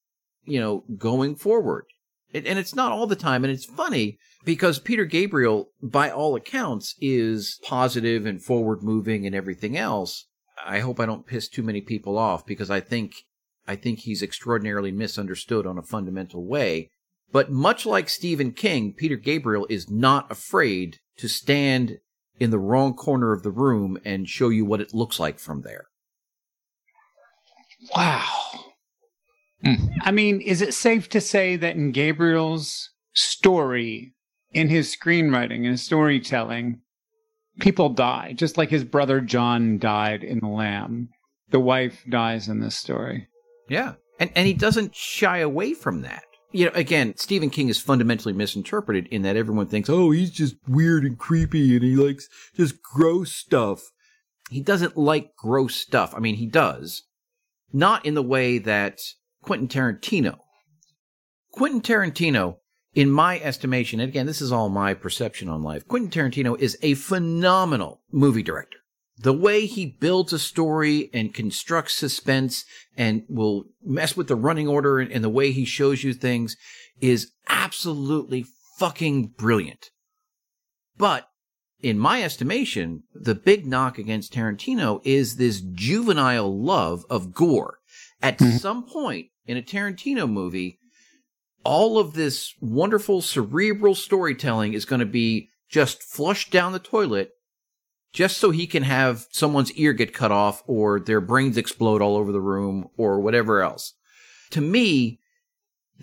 you know, going forward. It, and it's not all the time. And it's funny because Peter Gabriel, by all accounts, is positive and forward moving and everything else. I hope I don't piss too many people off because I think I think he's extraordinarily misunderstood on a fundamental way. But much like Stephen King, Peter Gabriel is not afraid to stand in the wrong corner of the room and show you what it looks like from there. Wow. Hmm. I mean, is it safe to say that in Gabriel's story, in his screenwriting and storytelling, people die, just like his brother John died in The Lamb. The wife dies in this story. Yeah. And and he doesn't shy away from that. You know, again, Stephen King is fundamentally misinterpreted in that everyone thinks, "Oh, he's just weird and creepy and he likes just gross stuff." He doesn't like gross stuff. I mean, he does. Not in the way that Quentin Tarantino. Quentin Tarantino, in my estimation, and again, this is all my perception on life, Quentin Tarantino is a phenomenal movie director. The way he builds a story and constructs suspense and will mess with the running order and, and the way he shows you things is absolutely fucking brilliant. But in my estimation, the big knock against Tarantino is this juvenile love of gore. At Mhm. some point in a Tarantino movie, all of this wonderful cerebral storytelling is going to be just flushed down the toilet just so he can have someone's ear get cut off or their brains explode all over the room or whatever else. To me,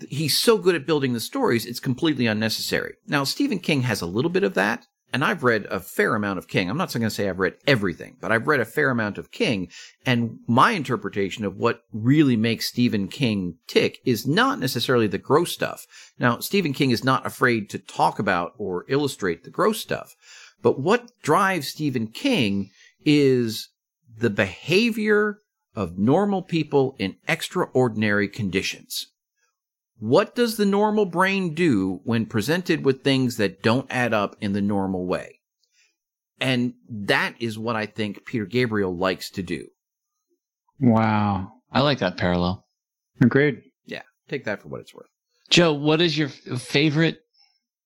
he's so good at building the stories, it's completely unnecessary. Now, Stephen King has a little bit of that, and I've read a fair amount of King. I'm not going to say I've read everything, but I've read a fair amount of King, and my interpretation of what really makes Stephen King tick is not necessarily the gross stuff. Now, Stephen King is not afraid to talk about or illustrate the gross stuff. But what drives Stephen King is the behavior of normal people in extraordinary conditions. What does the normal brain do when presented with things that don't add up in the normal way? And that is what I think Peter Gabriel likes to do. Wow. I like that parallel. Agreed. Yeah, take that for what it's worth. Joe, what is your favorite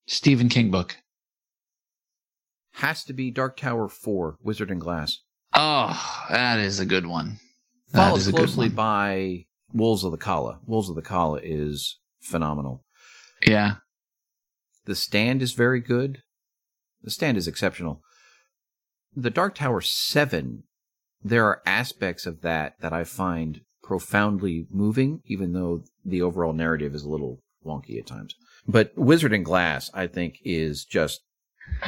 Stephen King book? Has to be Dark Tower 4, Wizard and Glass. Oh, that is a good one. That Followed is a good closely one. by Wolves of the Calla. Wolves of the Calla is phenomenal. Yeah. The Stand is very good. The Stand is exceptional. The Dark Tower 7, there are aspects of that that I find profoundly moving, even though the overall narrative is a little wonky at times. But Wizard and Glass, I think, is just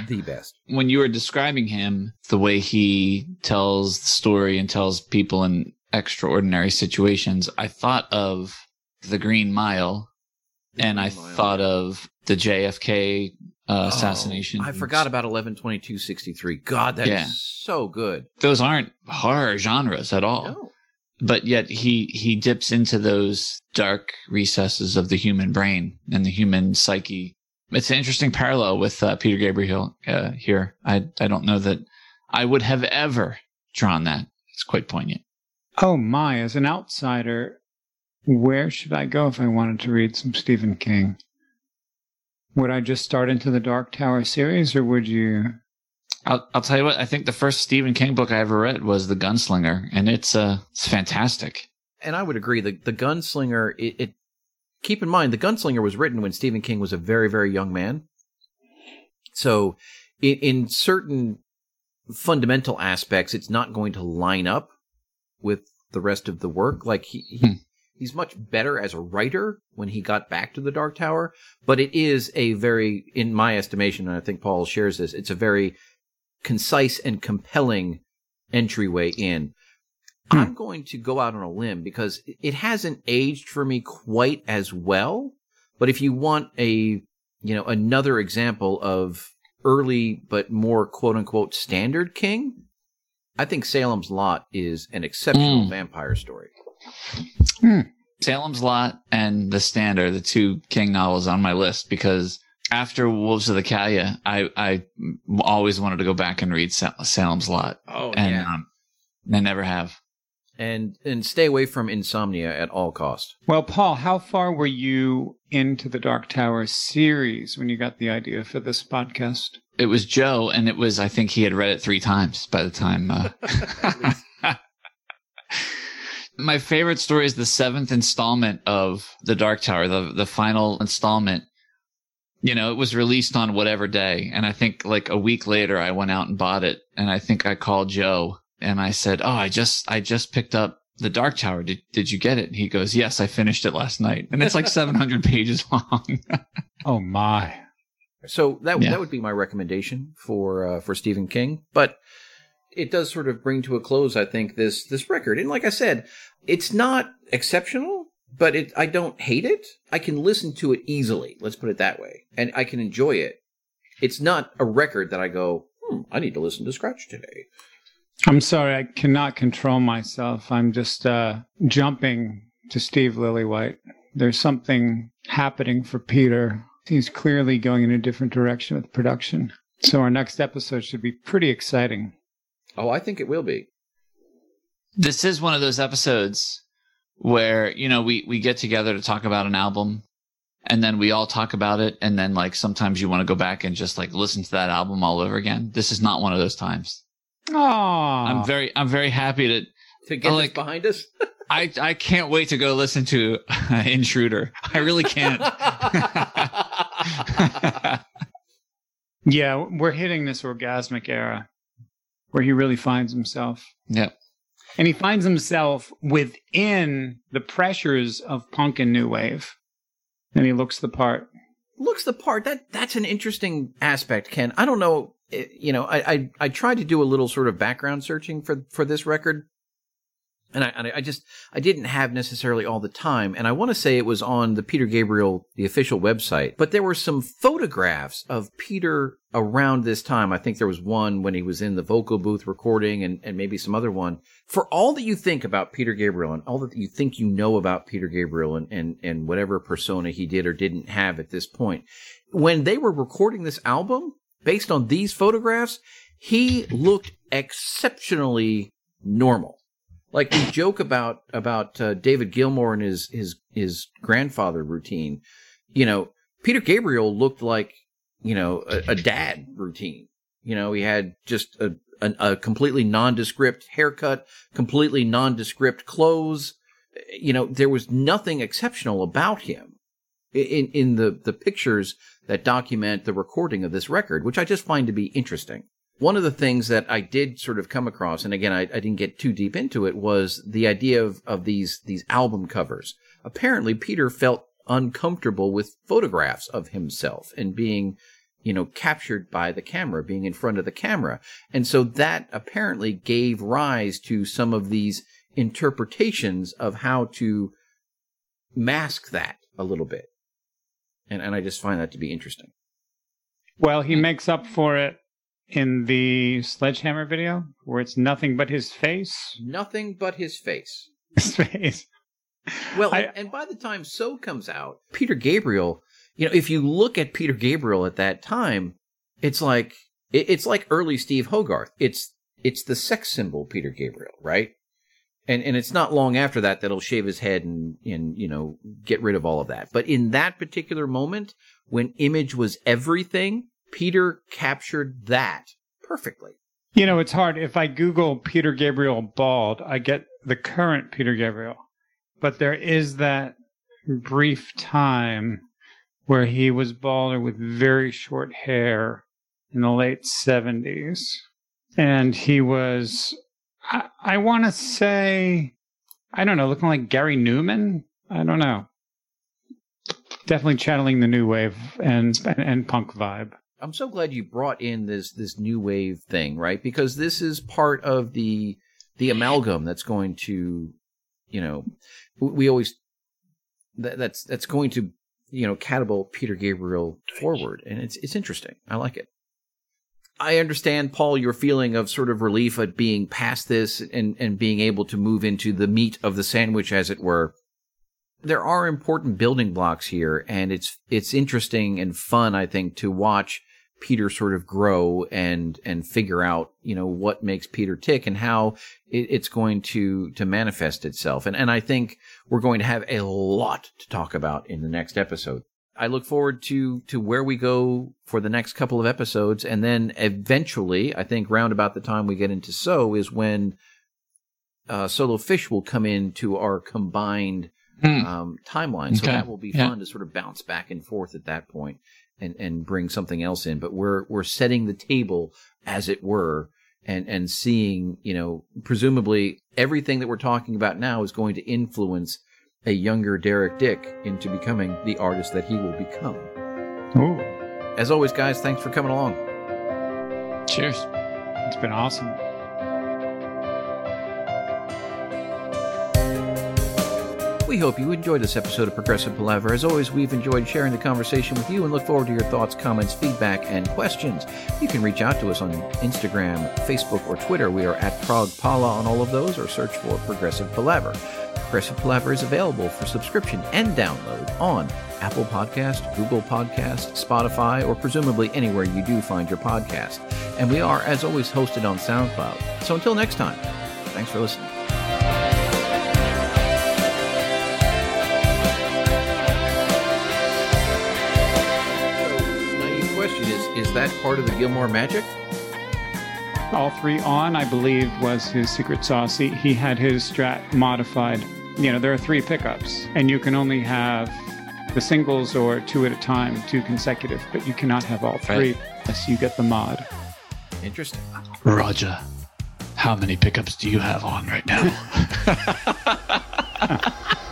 the best. When you were describing him, the way he tells the story and tells people in extraordinary situations, I thought of The Green Mile and I Mile. thought of the JFK uh, assassination. Oh, I forgot about 112263. God, that's Yeah. so good. those aren't horror genres at all. No. but yet he he dips into those dark recesses of the human brain and the human psyche. It's an interesting parallel with uh, Peter Gabriel uh, here. I I don't know that I would have ever drawn that. It's quite poignant. Oh my, as an outsider, where should I go if I wanted to read some Stephen King? Would I just start into the Dark Tower series or would you I'll I'll tell you what. I think the first Stephen King book I ever read was The Gunslinger, and it's uh it's fantastic. And I would agree. The the Gunslinger. It, it keep in mind the Gunslinger was written when Stephen King was a very very young man. So, in, in certain fundamental aspects, it's not going to line up with the rest of the work. Like he he, Hmm. he's much better as a writer when he got back to the Dark Tower. But it is a very, in my estimation, and I think Paul shares this, it's a very concise and compelling entryway in. Hmm. I'm going to go out on a limb because it hasn't aged for me quite as well. But if you want a, you know, another example of early but more quote unquote standard king, I think Salem's Lot is an exceptional Mm. vampire story. Salem's Lot and The Stand are the two King novels on my list because after Wolves of the Calla, I I always wanted to go back and read Salem's Lot, Oh and um, I never have. And and stay away from insomnia at all cost. Well, Paul, how far were you into the Dark Tower series when you got the idea for this podcast? It was Joe, and it was I think he had read it three times by the time. Uh, my favorite story is the seventh installment of the Dark Tower, the the final installment. You know, it was released on whatever day, and I think like a week later, I went out and bought it, and I think I called Joe and I said, "Oh, I just I just picked up the Dark Tower. Did did you get it?" And he goes, "Yes, I finished it last night, and it's like 700 pages long." Oh my! So that Yeah. that would be my recommendation for uh, for Stephen King, but it does sort of bring to a close, I think, this this record. And like I said, it's not exceptional, but it I don't hate it. I can listen to it easily. Let's put it that way, and I can enjoy it. It's not a record that I go, hmm, I need to listen to Scratch today. I'm sorry, I cannot control myself. I'm just uh, jumping to Steve Lillywhite. There's something happening for Peter. He's clearly going in a different direction with production. So our next episode should be pretty exciting. Oh, I think it will be. this is one of those episodes where you know we we get together to talk about an album and then we all talk about it and then like sometimes you want to go back and just like listen to that album all over again this is not one of those times Oh, i'm very i'm very happy to To get I this like- behind us. i i can't wait to go listen to uh, intruder i really can't yeah, we're hitting this orgasmic era where he really finds himself. yep And he finds himself within the pressures of punk and new wave. And he looks the part. Looks the part. That that's an interesting aspect, Ken. I don't know. eh, You know, I I, I tried to do a little sort of background searching for for this record, and I I just I didn't have necessarily all the time. And I want to say it was on the Peter Gabriel the official website, but there were some photographs of Peter around this time. I think there was one when he was in the vocal booth recording, and and maybe some other one. For all that you think about Peter Gabriel and all that you think you know about Peter Gabriel and, and, and whatever persona he did or didn't have at this point, when they were recording this album, based on these photographs, he looked exceptionally normal. Like we joke about about uh, David Gilmour and his his his grandfather routine. You know, Peter Gabriel looked like you know a, a dad routine. You know, he had just a a, a completely nondescript haircut, completely nondescript clothes. You know, there was nothing exceptional about him in in the the pictures that document the recording of this record, which I just find to be interesting. One of the things that I did sort of come across, and again, I, I didn't get too deep into it, was the idea of, of these these album covers. Apparently, Peter felt uncomfortable with photographs of himself and being, you know, captured by the camera, being in front of the camera. And so that apparently gave rise to some of these interpretations of how to mask that a little bit. And, and I just find that to be interesting. Well, he makes up for it in the Sledgehammer video where it's nothing but his face. Nothing but his face. His face. Well, I- and, and by the time So comes out, Peter Gabriel, you know, if you look at Peter Gabriel at that time, it's like it's like early Steve Hogarth. It's it's the sex symbol Peter Gabriel, right? And and it's not long after that that he'll shave his head and and you know get rid of all of that. But in that particular moment, when image was everything, Peter captured that perfectly. You know, it's hard. If I Google Peter Gabriel bald, I get the current Peter Gabriel. But there is that brief time where he was bald or with very short hair in the late 70s. And he was, I, I want to say, I don't know, looking like Gary Numan. I don't know. Definitely channeling the new wave and and, and punk vibe. I'm so glad you brought in this this new wave thing, right? Because this is part of the the amalgam that's going to, you know, we always that, that's that's going to you know catapult Peter Gabriel forward, and it's it's interesting. I like it. I understand, Paul, your feeling of sort of relief at being past this and and being able to move into the meat of the sandwich, as it were. There are important building blocks here, and it's it's interesting and fun, I think, to watch Peter sort of grow and and figure out you know what makes Peter tick and how it, it's going to to manifest itself. And and I think we're going to have a lot to talk about in the next episode. I look forward to to where we go for the next couple of episodes, and then eventually, I think round about the time we get into so is when uh, Solo Fish will come into our combined Hmm. um, timeline. So Okay. that will be Yeah. fun to sort of bounce back and forth at that point and and bring something else in. But we're we're setting the table as it were. And, and seeing, you know, presumably everything that we're talking about now is going to influence a younger Derek Dick into becoming the artist that he will become. Oh, As always, guys, thanks for coming along. Cheers. it's been awesome. We hope you enjoyed this episode of Progressive Palaver. As always, we've enjoyed sharing the conversation with you and look forward to your thoughts, comments, feedback, and questions. You can reach out to us on Instagram, Facebook, or Twitter. We are at ProgPala on all of those, or search for Progressive Palaver. Progressive Palaver is available for subscription and download on Apple Podcast, Google Podcast, Spotify, or presumably anywhere you do find your podcast. And we are, as always, hosted on SoundCloud. So until next time, thanks for listening. Is is that part of the Gilmour magic? All three on, I believe, was his secret sauce. He, he had his strat modified. You know, there are three pickups, and you can only have the singles or two at a time, two consecutive, but you cannot have all three unless you get the mod. Interesting. Roger, how many pickups do you have on right now?